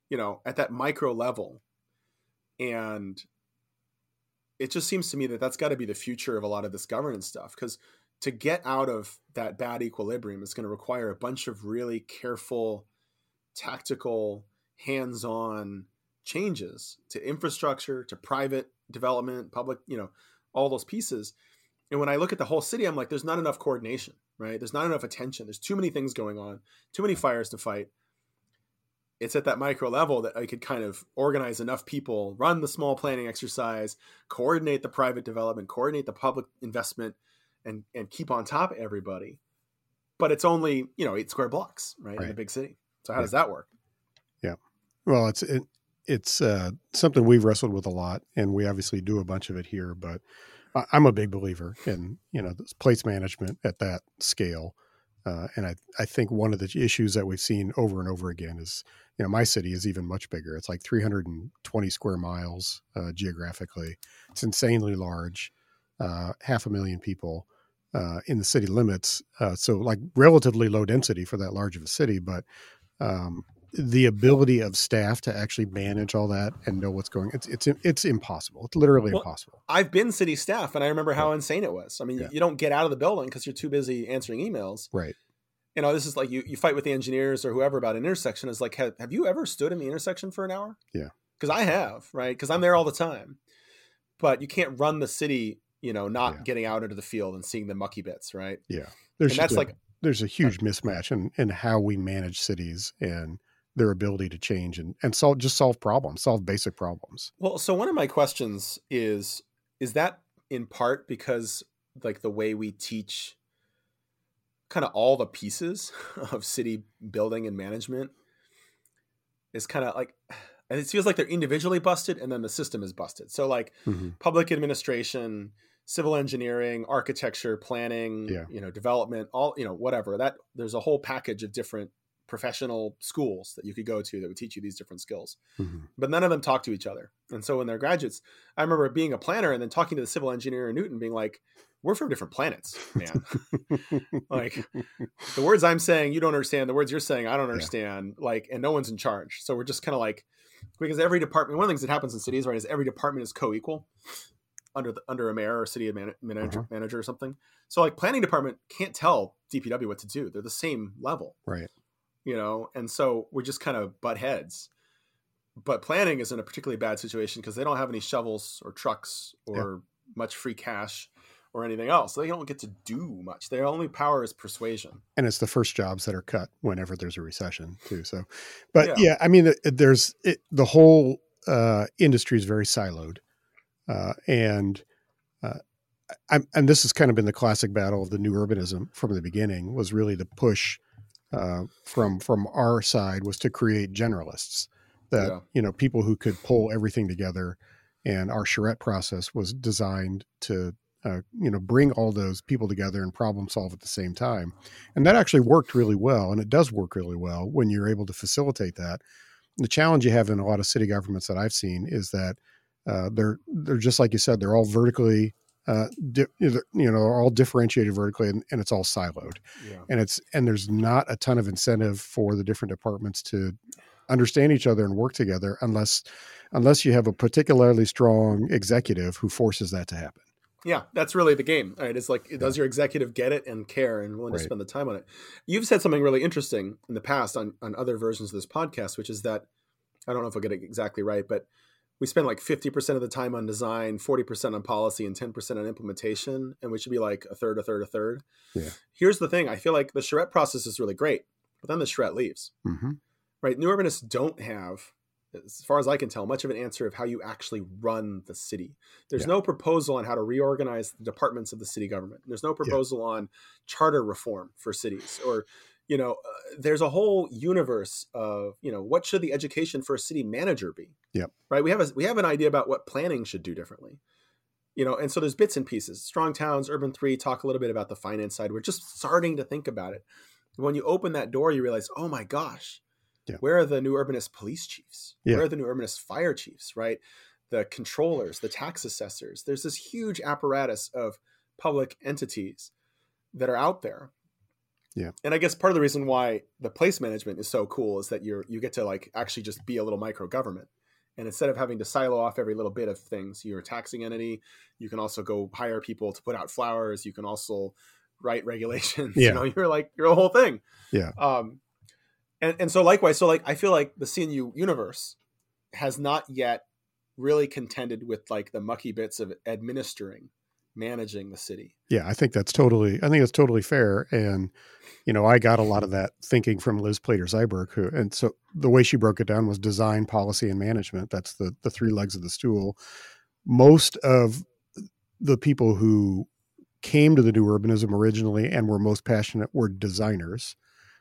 you know, at that micro level, and it just seems to me that that's got to be the future of a lot of this governance stuff because to get out of that bad equilibrium is going to require a bunch of really careful tactical hands-on changes to infrastructure to private development public you know all those pieces. And when i look at the whole city i'm like there's not enough coordination right? There's not enough attention. There's too many things going on too many fires to fight it's at that micro level that I could kind of organize enough people, run the small planning exercise, coordinate the private development, coordinate the public investment, and and keep on top of everybody. But it's only you know eight square blocks, right, in the big city. So how Yeah. does that work? Yeah, well, it's it, it's uh, something we've wrestled with a lot, and we obviously do a bunch of it here. But I'm a big believer in you know this place management at that scale, uh, and I I think one of the issues that we've seen over and over again is you know my city is even much bigger. It's like 320 square miles uh, geographically. It's insanely large, uh, half a million people. Uh, in the city limits, uh, so like relatively low density for that large of a city, but um, the ability of staff to actually manage all that and know what's going it's it's it's impossible it's literally Well, impossible I've been city staff, and I remember how insane it was. I mean, Yeah. you don't get out of the building because you're too busy answering emails. right You know, this is like you you fight with the engineers or whoever about an intersection. Is like, have, have you ever stood in the intersection for an hour? Yeah. because I have, right? Because I'm there all the time. But you can't run the city, you know, not Yeah. getting out into the field and seeing the mucky bits, right? Yeah. There's and that's a, like there's a huge mismatch in in how we manage cities and their ability to change and and solve just solve problems solve basic problems Well, so one of my questions is is that in part because like the way we teach kind of all the pieces of city building and management is kind of like and it feels like they're individually busted and then the system is busted. So like Mhm. public administration, civil engineering, architecture, planning, Yeah. you know, development, all, you know, whatever. That there's a whole package of different professional schools that you could go to that would teach you these different skills Mhm. but none of them talk to each other. And so when they're graduates, I remember being a planner and then talking to the civil engineer in Newton, being like, "We're from different planets, man. like the words I'm saying, you don't understand. The words you're saying, I don't understand. Like, and no one's in charge. So we're just kind of like, because every department, one of the things that happens in cities, right, is every department is co-equal under the, under a mayor or city man, manager, Uh-huh. manager or something. So like planning department can't tell DPW what to do. They're the same level right you know and so we're just kind of butt heads. But planning is in a particularly bad situation because they don't have any shovels or trucks or much free cash or anything else. They don't get to do much. Their only power is persuasion. And it's the first jobs that are cut whenever there's a recession too so. But Yeah. yeah, i mean there's it, the whole uh industry is very siloed uh and uh I'm, and this has kind of been the classic battle of the new urbanism from the beginning was really the push uh, from from our side was to create generalists that Yeah. you know people who could pull everything together. And our charrette process was designed to uh, you know bring all those people together and problem solve at the same time. And that actually worked really well and it does work really well when you're able to facilitate that. The challenge you have in a lot of city governments that i've seen is that uh, they're they're just like you said they're all vertically uh, di- you know they're all differentiated vertically and, and it's all siloed. Yeah. And it's and there's not a ton of incentive for the different departments to understand each other and work together unless unless you have a particularly strong executive who forces that to happen. Yeah that's really the game right? It's like does your executive get it and care and willing Right. to spend the time on it? You've said something really interesting in the past on on other versions of this podcast which is that i don't know if i'll get it exactly right but we spend like 50% of the time on design, 40% on policy, and 10% on implementation. And we should be like a third, a third, a third. Yeah. Here's the thing I feel like the charrette process is really great, but then the charrette leaves, hmm right? New urbanists don't have, as far as I can tell, much of an answer of how you actually run the city. There's Yeah. no proposal on how to reorganize the departments of the city government. There's no proposal on charter reform for cities or you know uh, there's a whole universe of you know what should the education for a city manager be? Yeah, right? We have a we have an idea about what planning should do differently. You know and so there's bits and pieces. Strong towns urban 3 talk a little bit about the finance side. We're just starting to think about it. When you open that door you realize oh my gosh Yeah. where are the new urbanist police chiefs? Yeah. where are the new urbanist fire chiefs? Right? The controllers the tax assessors. There's this huge apparatus of public entities that are out there Yeah. and i guess part of the reason why the place management is so cool is that you're you get to like actually just be a little micro government and instead of having to silo off every little bit of things you're a taxing entity you can also go hire people to put out flowers you can also write regulations Yeah. you know you're like you're a whole thing Yeah. um and and so likewise so like i feel like the cnu universe has not yet really contended with like the mucky bits of administering managing the city Yeah, I think that's totally. I think that's totally fair. And you know, I got a lot of that thinking from Liz Plater-Zyberk, who, and so the way she broke it down was design, policy, and management. That's the the three legs of the stool. Most of the people who came to the new urbanism originally and were most passionate were designers.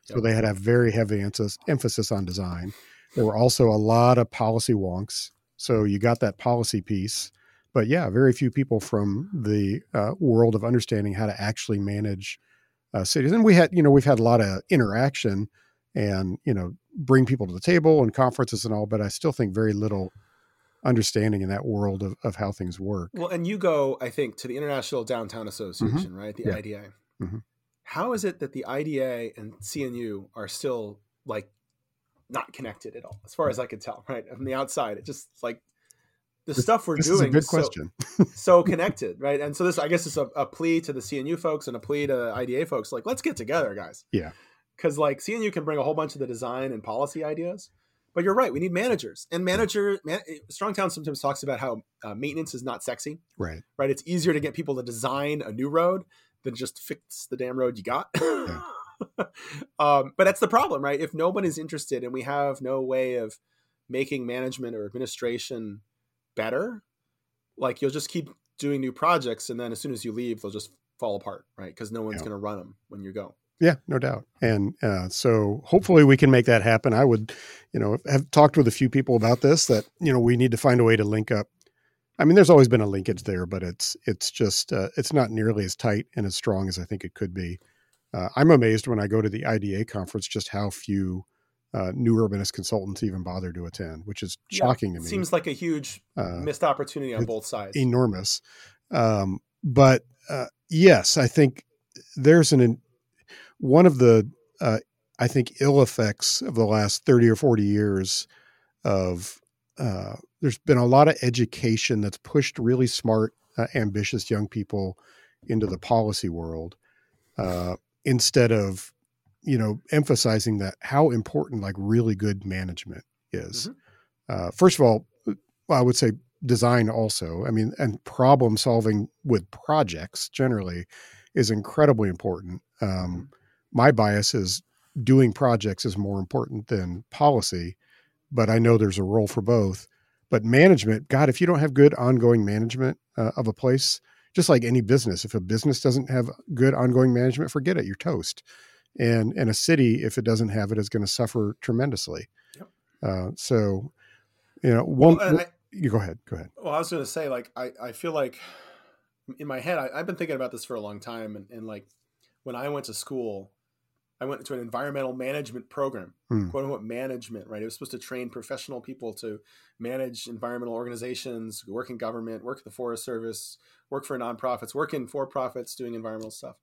So Yep. they had a very heavy emphasis, emphasis on design. There were also a lot of policy wonks. So you got that policy piece but yeah, very few people from the uh, world of understanding how to actually manage uh, cities. And we had, you know, we've had a lot of interaction and you know bring people to the table and conferences and all, but I still think very little understanding in that world of, of how things work. well and you go i think to the international downtown association right the Yeah. ida Mhm. How is it that the ida and cnu are still like not connected at all as far as i could tell right from the outside it just like the stuff we're This doing is a good so- question. so connected, right? And so this, I guess, is a, a plea to the CNU folks and a plea to IDA folks. Like, let's get together, guys. Yeah. Because like CNU can bring a whole bunch of the design and policy ideas, but you're right. We need managers and manager. Man, Strong Towns sometimes talks about how uh, maintenance is not sexy, right. right? It's easier to get people to design a new road than just fix the damn road you got. um, but that's the problem, right? If no one is interested and we have no way of making management or administration better, like you'll just keep doing new projects, and then as soon as you leave, they'll just fall apart, right? Because no one's Yeah. going to run them when you go. Yeah, no doubt. And uh, so hopefully we can make that happen. I would, you know, have talked with a few people about this that, you know, we need to find a way to link up. I mean, there's always been a linkage there, but it's it's just uh, it's not nearly as tight and as strong as I think it could be. Uh, I'm amazed when I go to the IDA conference just how few uh, new urbanist consultants even bother to attend, which is Yeah, shocking to me. Seems like a huge uh, missed opportunity on both sides. enormous. Um, but uh, yes, I think there's an one of the uh, I think ill effects of the last thirty or forty years of uh, there's been a lot of education that's pushed really smart, uh, ambitious young people into the policy world uh, instead of you know emphasizing that how important like really good management is. Uh, first of all, I would say design also. I mean, and problem solving with projects generally is incredibly important. Um, my bias is doing projects is more important than policy, but I know there's a role for both. But management, God, if you don't have good ongoing management uh, of a place, just like any business, if a business doesn't have good ongoing management, forget it, you're toast. And and a city, if it doesn't have it, is going to suffer tremendously. Yep. Uh, so, you know, one. Well, I- you go ahead. Go ahead. Well, I was going to say, like, I, I feel like in my head, I, I've been thinking about this for a long time. And, and like, when I went to school, I went to an environmental management program, Hmm. quote unquote management, right? It was supposed to train professional people to manage environmental organizations, work in government, work at the Forest Service, work for nonprofits, work in for profits doing environmental stuff.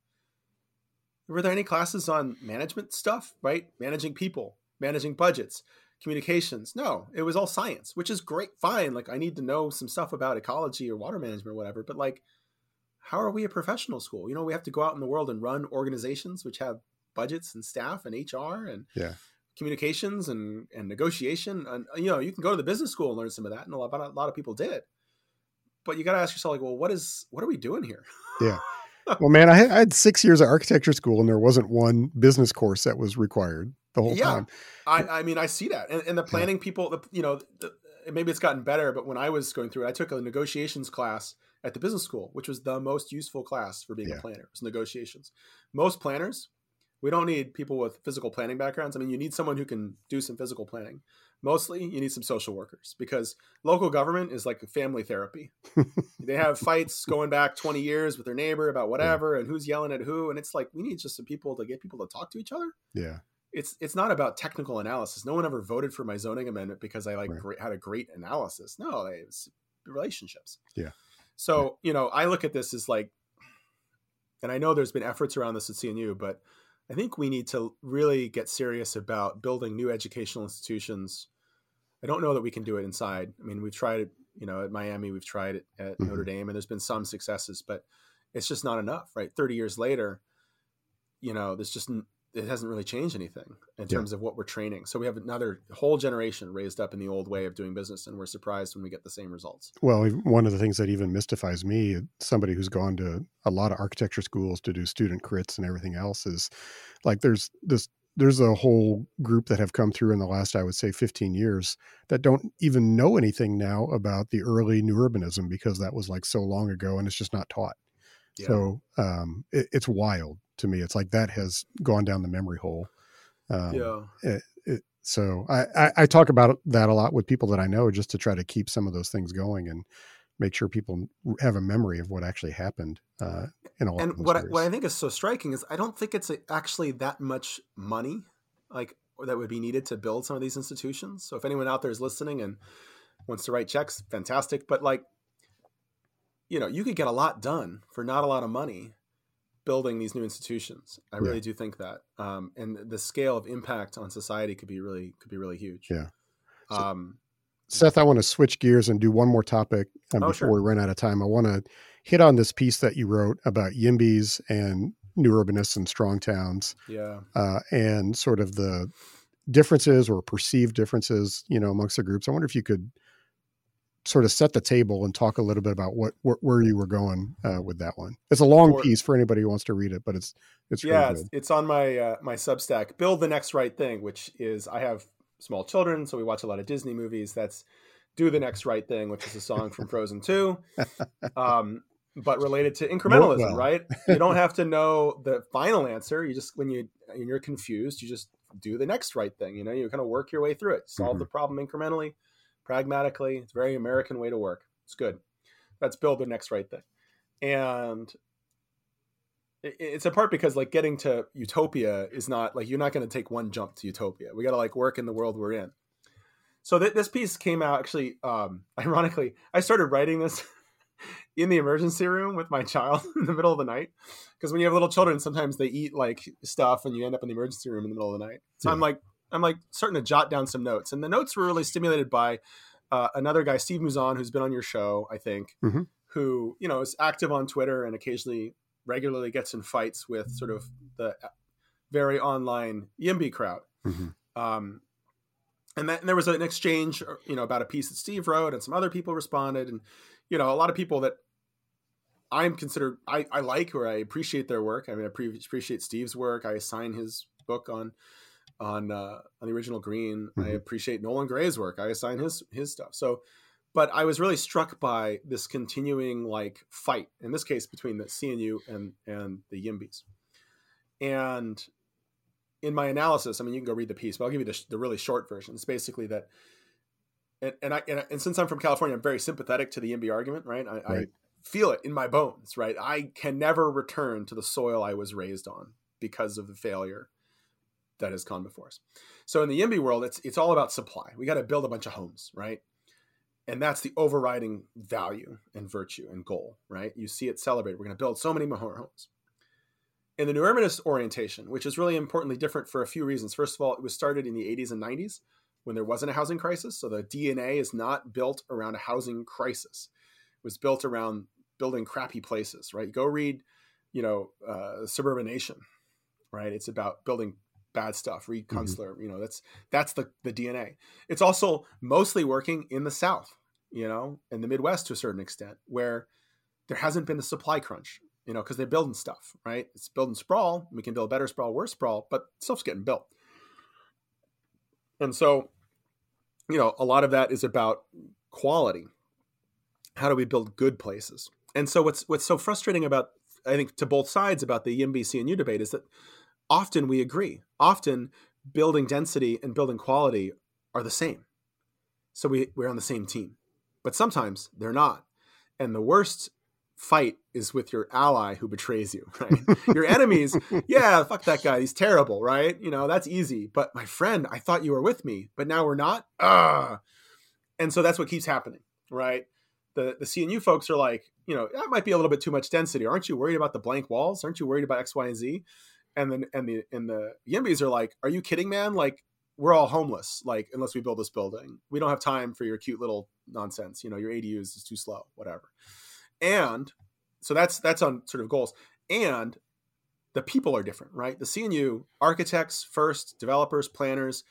Were there any classes on management stuff, right? Managing people, managing budgets, communications. No, it was all science, which is great, fine. Like I need to know some stuff about ecology or water management or whatever, but like how are we a professional school? You know, we have to go out in the world and run organizations which have budgets and staff and HR and Yeah. communications and and negotiation and you know you can go to the business school and learn some of that and a lot, a lot of people did but you got to ask yourself like well what is what are we doing here yeah well man I had, I had, six years of architecture school and there wasn't one business course that was required the whole yeah, time I, I mean i see that and, and the planning yeah. people the, you know the, maybe it's gotten better but when i was going through it i took a negotiations class at the business school which was the most useful class for being yeah. a planner It was negotiations most planners we don't need people with physical planning backgrounds. I mean, you need someone who can do some physical planning. Mostly, you need some social workers because local government is like family therapy. they have fights going back 20 years with their neighbor about whatever and who's yelling at who. And it's like, we need just some people to get people to talk to each other. Yeah. It's it's not about technical analysis. No one ever voted for my zoning amendment because I like Right. great, had a great analysis. No, it's relationships. Yeah. So you know, I look at this as like, and I know there's been efforts around this at CNU, but I think we need to really get serious about building new educational institutions. I don't know that we can do it inside. I mean, we've tried it, you know, at Miami, we've tried it at Mhm. Notre Dame, and there's been some successes, but it's just not enough, right? 30 years later, you know, there's just, it hasn't really changed anything in Yeah. terms of what we're training. So we have another whole generation raised up in the old way of doing business, and we're surprised when we get the same results. Well, one of the things that even mystifies me, somebody who's gone to a lot of architecture schools to do student crits and everything else, is like there's this there's a whole group that have come through in the last, I would say, 15 years that don't even know anything now about the early new urbanism because that was like so long ago and it's just not taught. Yeah. So um, it, it's wild to me. It's like that has gone down the memory hole. Um, yeah. it, so I, I, I talk about that a lot with people that I know just to try to keep some of those things going and make sure people have a memory of what actually happened uh, in a lot and what I, what I think is so striking is I don't think it's actually that much money like that would be needed to build some of these institutions. So if anyone out there is listening and wants to write checks, fantastic. But like, you know, you could get a lot done for not a lot of money building these new institutions. I Yeah. really do think that, um, and the scale of impact on society could be really could be really huge. Yeah. So- Um, Seth, I want to switch gears and do one more topic um, Oh, before sure. we run out of time. I want to hit on this piece that you wrote about YIMBYs and new urbanists and strong towns yeah. uh, and sort of the differences or perceived differences, you know, amongst the groups. I wonder if you could sort of set the table and talk a little bit about what wh- where you were going uh, with that one. It's a long For- piece for anybody who wants to read it, but it's it's yeah, really it's on my uh, my Substack. Build the next right thing, which is I have small children, so we watch a lot of Disney movies. That's do the next right thing, which is a song from Frozen Two, um, but related to incrementalism. well. Right? You don't have to know the final answer. You just when you when you're confused, you just do the next right thing. You know, you kind of work your way through it, solve Mhm. the problem incrementally, pragmatically. It's a very American way to work. It's good. That's build the next right thing, and it's a part because like getting to utopia is not like you're not going to take one jump to utopia. We got to like work in the world we're in. So th- this piece came out actually um ironically i started writing this in the emergency room with my child in the middle of the night. Because when you have little children sometimes they eat like stuff and you end up in the emergency room in the middle of the night. So i'm like i'm like starting to jot down some notes. And the notes were really stimulated by uh, another guy steve Mouzon who's been on your show i think Mhm. who you know is active on twitter and occasionally regularly gets in fights with sort of the very online YIMBY crowd. Mhm. Um, and, that, and there was an exchange, you know, about a piece that Steve wrote, and some other people responded, and you know, a lot of people that I'm considered I, I like or I appreciate their work. I mean, I pre- appreciate Steve's work. I assign his book on on uh, on the original Green. I Mhm. appreciate Nolan Gray's work. I assign his his stuff. So but I was really struck by this continuing like fight in this case between the CNU and and the Yimbys. And in my analysis, I mean, you can go read the piece, but I'll give you the, the really short version. It's basically that, and and, I, and and since I'm from California, I'm very sympathetic to the Yimby argument, right? I, I feel it in my bones, right? I can never return to the soil I was raised on because of the failure that has gone before us. So in the Yimby world, it's it's all about supply. We got to build a bunch of homes, right? And that's the overriding value and virtue and goal, right? You see it celebrated. We're going to build so many more homes. In the new urbanist orientation, which is really importantly different for a few reasons. First of all, it was started in the 80s and 90s when there wasn't a housing crisis. So the DNA is not built around a housing crisis. It was built around building crappy places, right? Go read, you know, uh, Suburban Nation, right? It's about building bad stuff. Read Kunstler, mm-hmm. you know, that's that's the the DNA. It's also mostly working in the South, you know, in the Midwest to a certain extent, where there hasn't been a supply crunch, you know, because they're building stuff, right? It's building sprawl. We can build better sprawl, worse sprawl, but stuff's getting built. And so, you know, a lot of that is about quality. How do we build good places? And so what's what's so frustrating about I think to both sides about the YIMBY CNU debate is that often we agree. Often building density and building quality are the same. So we, we're on the same team. But sometimes they're not. And the worst fight is with your ally who betrays you, right? your enemies, yeah, fuck that guy. He's terrible, right? You know, that's easy. But my friend, I thought you were with me, but now we're not. Ah. And so that's what keeps happening, right? The the CNU folks are like, you know, that might be a little bit too much density. Aren't you worried about the blank walls? Aren't you worried about X, Y, and Z? And then and the and the Yimbys are like, are you kidding, man? Like we're all homeless, like unless we build this building. We don't have time for your cute little nonsense. You know, your ADUs is too slow, whatever. And so that's that's on sort of goals. And the people are different, right? The CNU architects first, developers, planners.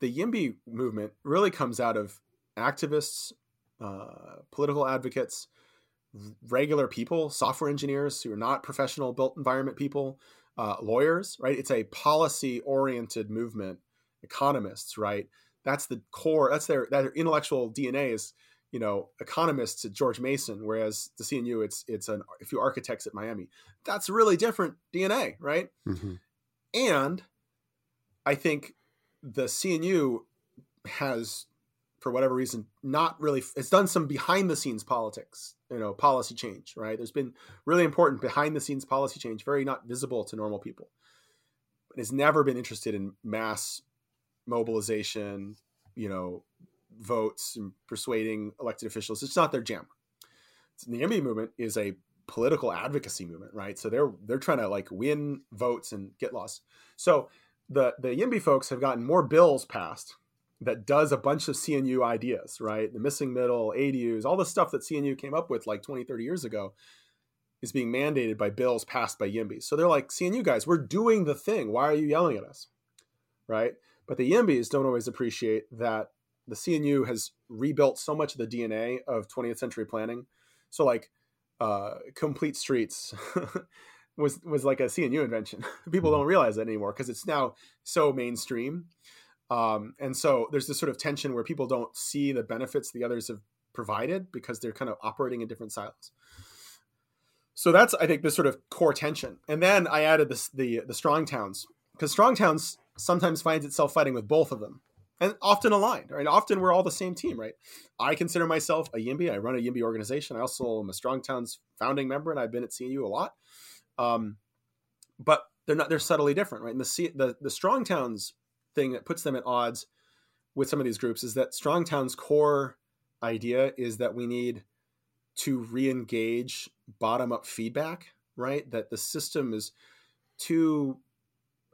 The YIMBY movement really comes out of activists, uh, political advocates, regular people, software engineers who are not professional built environment people, uh, lawyers, right? It's a policy oriented movement, economists, right? That's the core, that's their, that intellectual DNA is, you know, economists at George Mason, whereas the CNU, it's, it's an, a few architects at Miami. That's really different DNA, right? Mm-hmm. And I think the CNU has for whatever reason not really it's done some behind the scenes politics you know policy change right? There's been really important behind the scenes policy change very not visible to normal people. But has never been interested in mass mobilization you know votes and persuading elected officials. It's not their jam. The YIMBY movement is a political advocacy movement right? So they're they're trying to like win votes and get laws so the the YIMBY folks have gotten more bills passed that does a bunch of CNU ideas, right? The missing middle, ADUs, all the stuff that CNU came up with like 20, 30 years ago is being mandated by bills passed by YIMBY. So they're like, CNU guys, we're doing the thing. Why are you yelling at us? Right? But the YIMBYs don't always appreciate that the CNU has rebuilt so much of the DNA of 20th century planning. So like uh, complete streets was was like a CNU invention. People don't realize that anymore because it's now so mainstream um, and so there's this sort of tension where people don't see the benefits the others have provided because they're kind of operating in different silos. So that's I think the sort of core tension. And then I added this the the strong towns because strong towns sometimes finds itself fighting with both of them and often aligned right? Often we're all the same team right? I consider myself a yimby. I run a yimby organization. I also am a strong towns founding member and i've been at cnu a lot. Um, but they're not they're subtly different right? And the the, the strong towns thing that puts them at odds with some of these groups is that Strong Towns' core idea is that we need to re-engage bottom-up feedback, right? That the system is too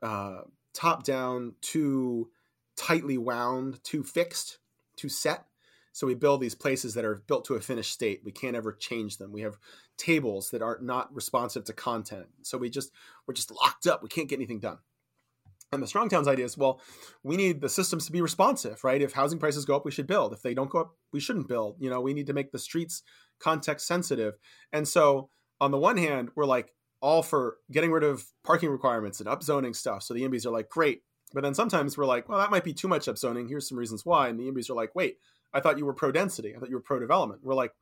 uh, top-down, too tightly wound, too fixed, too set. So we build these places that are built to a finished state. We can't ever change them. We have tables that are not responsive to content. So we just we're just locked up. We can't get anything done. And the strong towns idea is, well, we need the systems to be responsive, right? If housing prices go up, we should build. If they don't go up, we shouldn't build. You know, we need to make the streets context sensitive. And so, on the one hand, we're like all for getting rid of parking requirements and upzoning stuff. So the YIMBYs are like, great. But then sometimes we're like, well, that might be too much upzoning. Here's some reasons why. And the YIMBYs are like, wait, I thought you were pro density. I thought you were pro development. We're like,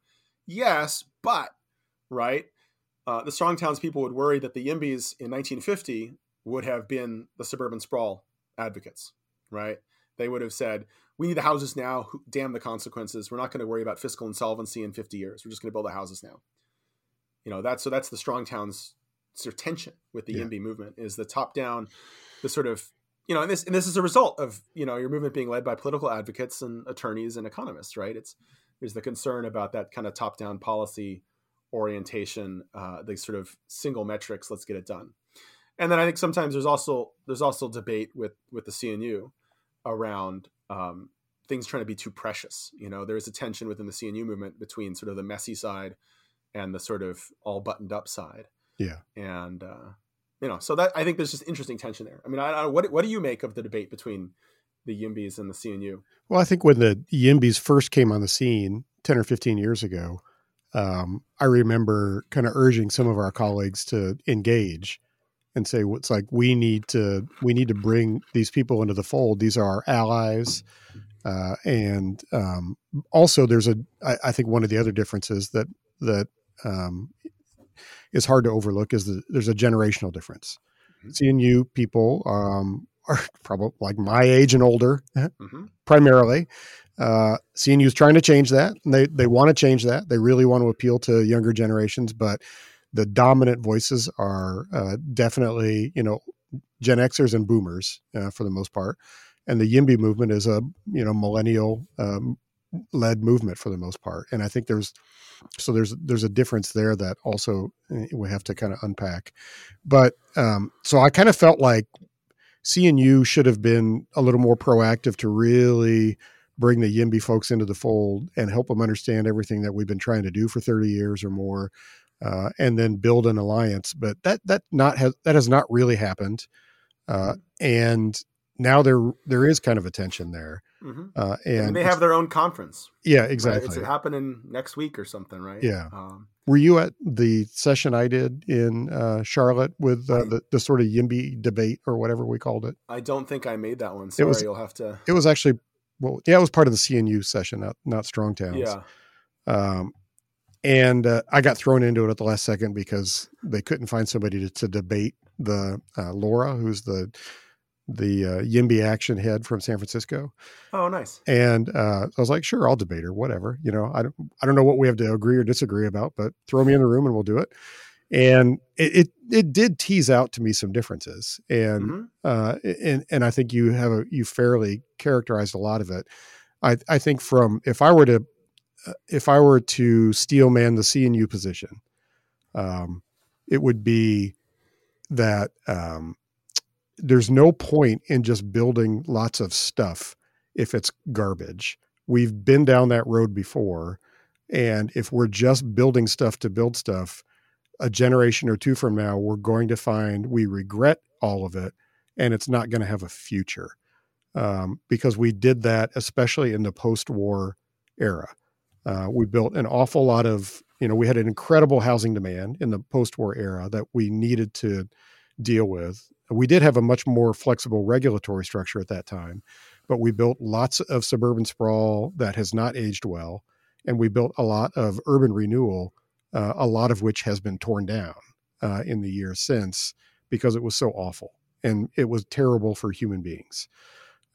yes, but, right? Uh, the strong towns people would worry that the YIMBYs in 1950 would have been the suburban sprawl advocates, right? They would have said, we need the houses now. Damn the consequences. We're not going to worry about fiscal insolvency in 50 years. We're just going to build the houses now. You know, that's so that's the strong towns sort of tension with the yeah. Movement is the top down, the sort of, you know, and this, and this is a result of, you know, your movement being led by political advocates and attorneys and economists, right? It's, there's the concern about that kind of top down policy orientation, uh, the sort of single metrics, let's get it done and then I think sometimes there's also there's also debate with with the CNU around um, things trying to be too precious. You know, there's a tension within the CNU movement between sort of the messy side and the sort of all buttoned up side. Yeah, and uh, you know, so that I think there's just interesting tension there. I mean, I, I what what do you make of the debate between the Yimbys and the CNU? Well, I think when the Yimbys first came on the scene 10 or 15 years ago, um, I remember kind of urging some of our colleagues to engage and say, "What's like we need to we need to bring these people into the fold. These are our allies." Uh, and um, also, there's a I, I think one of the other differences that that um, is hard to overlook is that there's a generational difference. Mm-hmm. CNU people um, are probably like my age and older, mm-hmm. primarily. Uh, CNU is trying to change that. And they they want to change that. They really want to appeal to younger generations, but the dominant voices are uh, definitely you know Gen Xers and Boomers uh, for the most part, and the YIMBY movement is a you know millennial um, led movement for the most part. And I think there's so there's there's a difference there that also eh, we have to kind of unpack. But um, so I kind of felt like CNU should have been a little more proactive to really bring the Yimby folks into the fold and help them understand everything that we've been trying to do for 30 years or more, uh, and then build an alliance. But that that not has that has not really happened, uh, and now there there is kind of a tension there. Mm-hmm. Uh, and, and, they have their own conference. Yeah, exactly. Right? It's happening next week or something, right? Yeah. Um, Were you at the session I did in uh, Charlotte with uh, I, the, the sort of YIMBY debate or whatever we called it? I don't think I made that one. Sorry, it was, you'll have to. It was actually well, yeah, it was part of the CNU session, not not Strong Towns. Yeah. Um, and uh, I got thrown into it at the last second because they couldn't find somebody to, to debate the uh, Laura, who's the the uh, Yimby action head from San Francisco. Oh, nice. And uh, I was like, sure, I'll debate her, whatever. You know, I don't, I don't know what we have to agree or disagree about, but throw me in the room and we'll do it. And it, it, it did tease out to me some differences. And, mm-hmm. uh, and, and I think you have a, you fairly characterized a lot of it. I, I think from, if I were to, if I were to steel man the CNU position, um, it would be that, um, there's no point in just building lots of stuff if it's garbage. We've been down that road before. And if we're just building stuff to build stuff, a generation or two from now, we're going to find we regret all of it and it's not going to have a future um, because we did that, especially in the post war era. Uh, we built an awful lot of, you know, we had an incredible housing demand in the post war era that we needed to deal with. We did have a much more flexible regulatory structure at that time, but we built lots of suburban sprawl that has not aged well. And we built a lot of urban renewal, uh, a lot of which has been torn down uh, in the years since because it was so awful and it was terrible for human beings.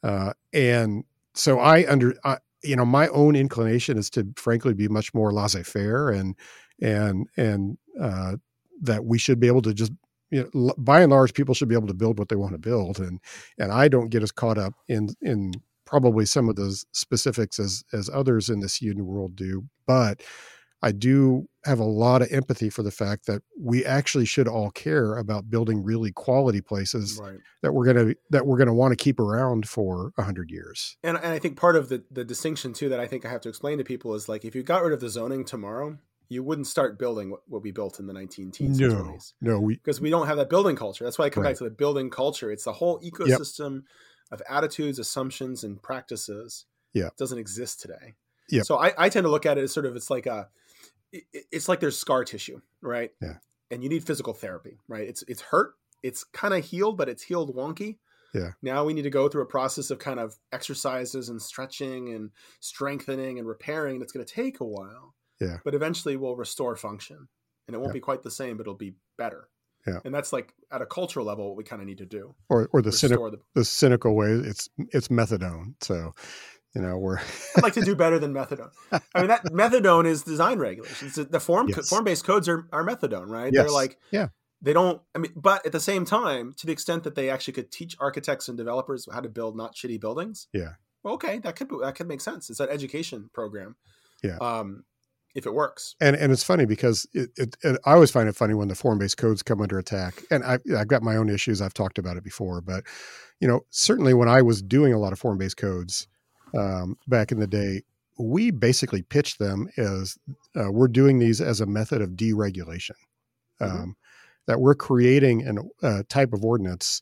Uh, and so I under, I, you know, my own inclination is to frankly be much more laissez-faire and and and uh, that we should be able to just you know, by and large, people should be able to build what they want to build, and and I don't get as caught up in in probably some of those specifics as as others in the CNU world do, but I do have a lot of empathy for the fact that we actually should all care about building really quality places right. that we're gonna that we're gonna want to keep around for a hundred years. And and I think part of the the distinction too that I think I have to explain to people is like if you got rid of the zoning tomorrow, you wouldn't start building what, what we built in the 19 teens no, 20s. No, we because we don't have that building culture. That's why I come right. back to the building culture. It's the whole ecosystem yep. of attitudes, assumptions, and practices. Yeah, doesn't exist today. Yeah. So I, I tend to look at it as sort of it's like a it's like there's scar tissue, right? Yeah. And you need physical therapy, right? It's it's hurt. It's kind of healed, but it's healed wonky. Yeah. Now we need to go through a process of kind of exercises and stretching and strengthening and repairing that's going to take a while. Yeah. But eventually we'll restore function and it won't yeah. be quite the same, but it'll be better. Yeah. And that's like at a cultural level what we kind of need to do. Or or the cynical the, the cynical way it's it's methadone. So you know we're I'd like to do better than methadone. I mean that methadone is design regulations. The form yes. form based codes are, are methadone, right? Yes. They're like yeah. They don't I mean but at the same time, to the extent that they actually could teach architects and developers how to build not shitty buildings. Yeah. Well, okay, that could that could make sense. It's an education program. Yeah. Um, if it works. And and it's funny because it, it, it I always find it funny when the form based codes come under attack. And I, I've got my own issues. I've talked about it before, but you know, certainly when I was doing a lot of form based codes um, back in the day, we basically pitched them as uh, we're doing these as a method of deregulation. Mm-hmm. Um, that we're creating a uh, type of ordinance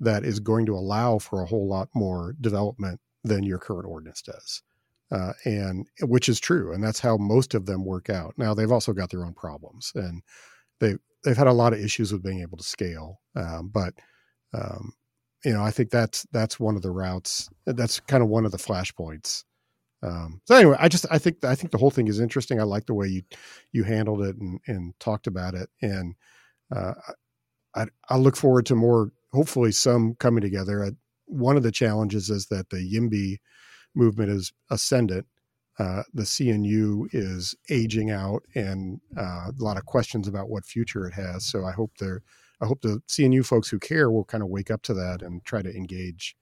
that is going to allow for a whole lot more development than your current ordinance does. Uh, and which is true, and that's how most of them work out. Now they've also got their own problems, and they they've had a lot of issues with being able to scale. Um, but um, you know, I think that's that's one of the routes. That's kind of one of the flashpoints. Um, so anyway, I just I think I think the whole thing is interesting. I like the way you you handled it and, and talked about it, and uh, I I look forward to more. Hopefully, some coming together. I, one of the challenges is that the YIMBY movement is ascendant. Uh, the CNU is aging out, and uh, a lot of questions about what future it has. So I hope they're, I hope the CNU folks who care will kind of wake up to that and try to engage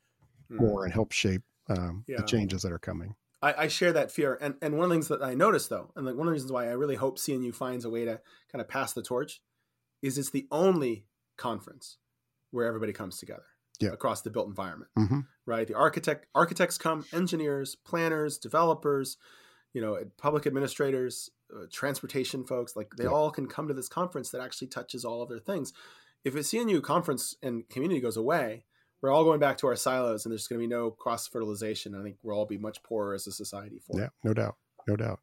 mm. more and help shape um, yeah. the changes that are coming. I, I, share that fear, and and one of the things that I noticed though, and like one of the reasons why I really hope CNU finds a way to kind of pass the torch, is it's the only conference where everybody comes together yeah. across the built environment, mm-hmm. right? The architect architects come, engineers, planners, developers, you know, public administrators, uh, transportation folks, like they yeah. all can come to this conference that actually touches all of their things. If a CNU conference and community goes away, we're all going back to our silos, and there's going to be no cross fertilization. I think we'll all be much poorer as a society for. Yeah, no doubt, no doubt.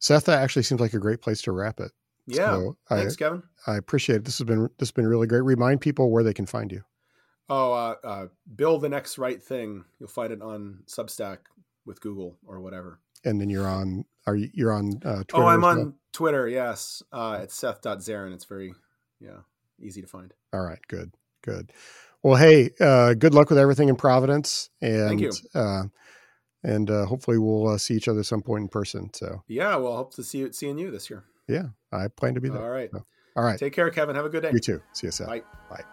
Seth, that actually seems like a great place to wrap it. Yeah, so thanks, I, Kevin. I appreciate it. This has been this has been really great. Remind people where they can find you oh, uh, uh, build the next right thing. You'll find it on Substack with Google or whatever. And then you're on, are you, you're on uh, Twitter? Oh, I'm on well? Twitter. Yes. Uh, it's Seth.Zeren. It's very, yeah, easy to find. All right. Good. Good. Well, hey, uh, good luck with everything in Providence. And, Thank you. Uh, and uh, hopefully we'll uh, see each other some point in person. So yeah, we'll hope to see you seeing you this year. Yeah, I plan to be there. All right. So, all right. Take care, Kevin. Have a good day. You too. See you soon. Bye. Bye.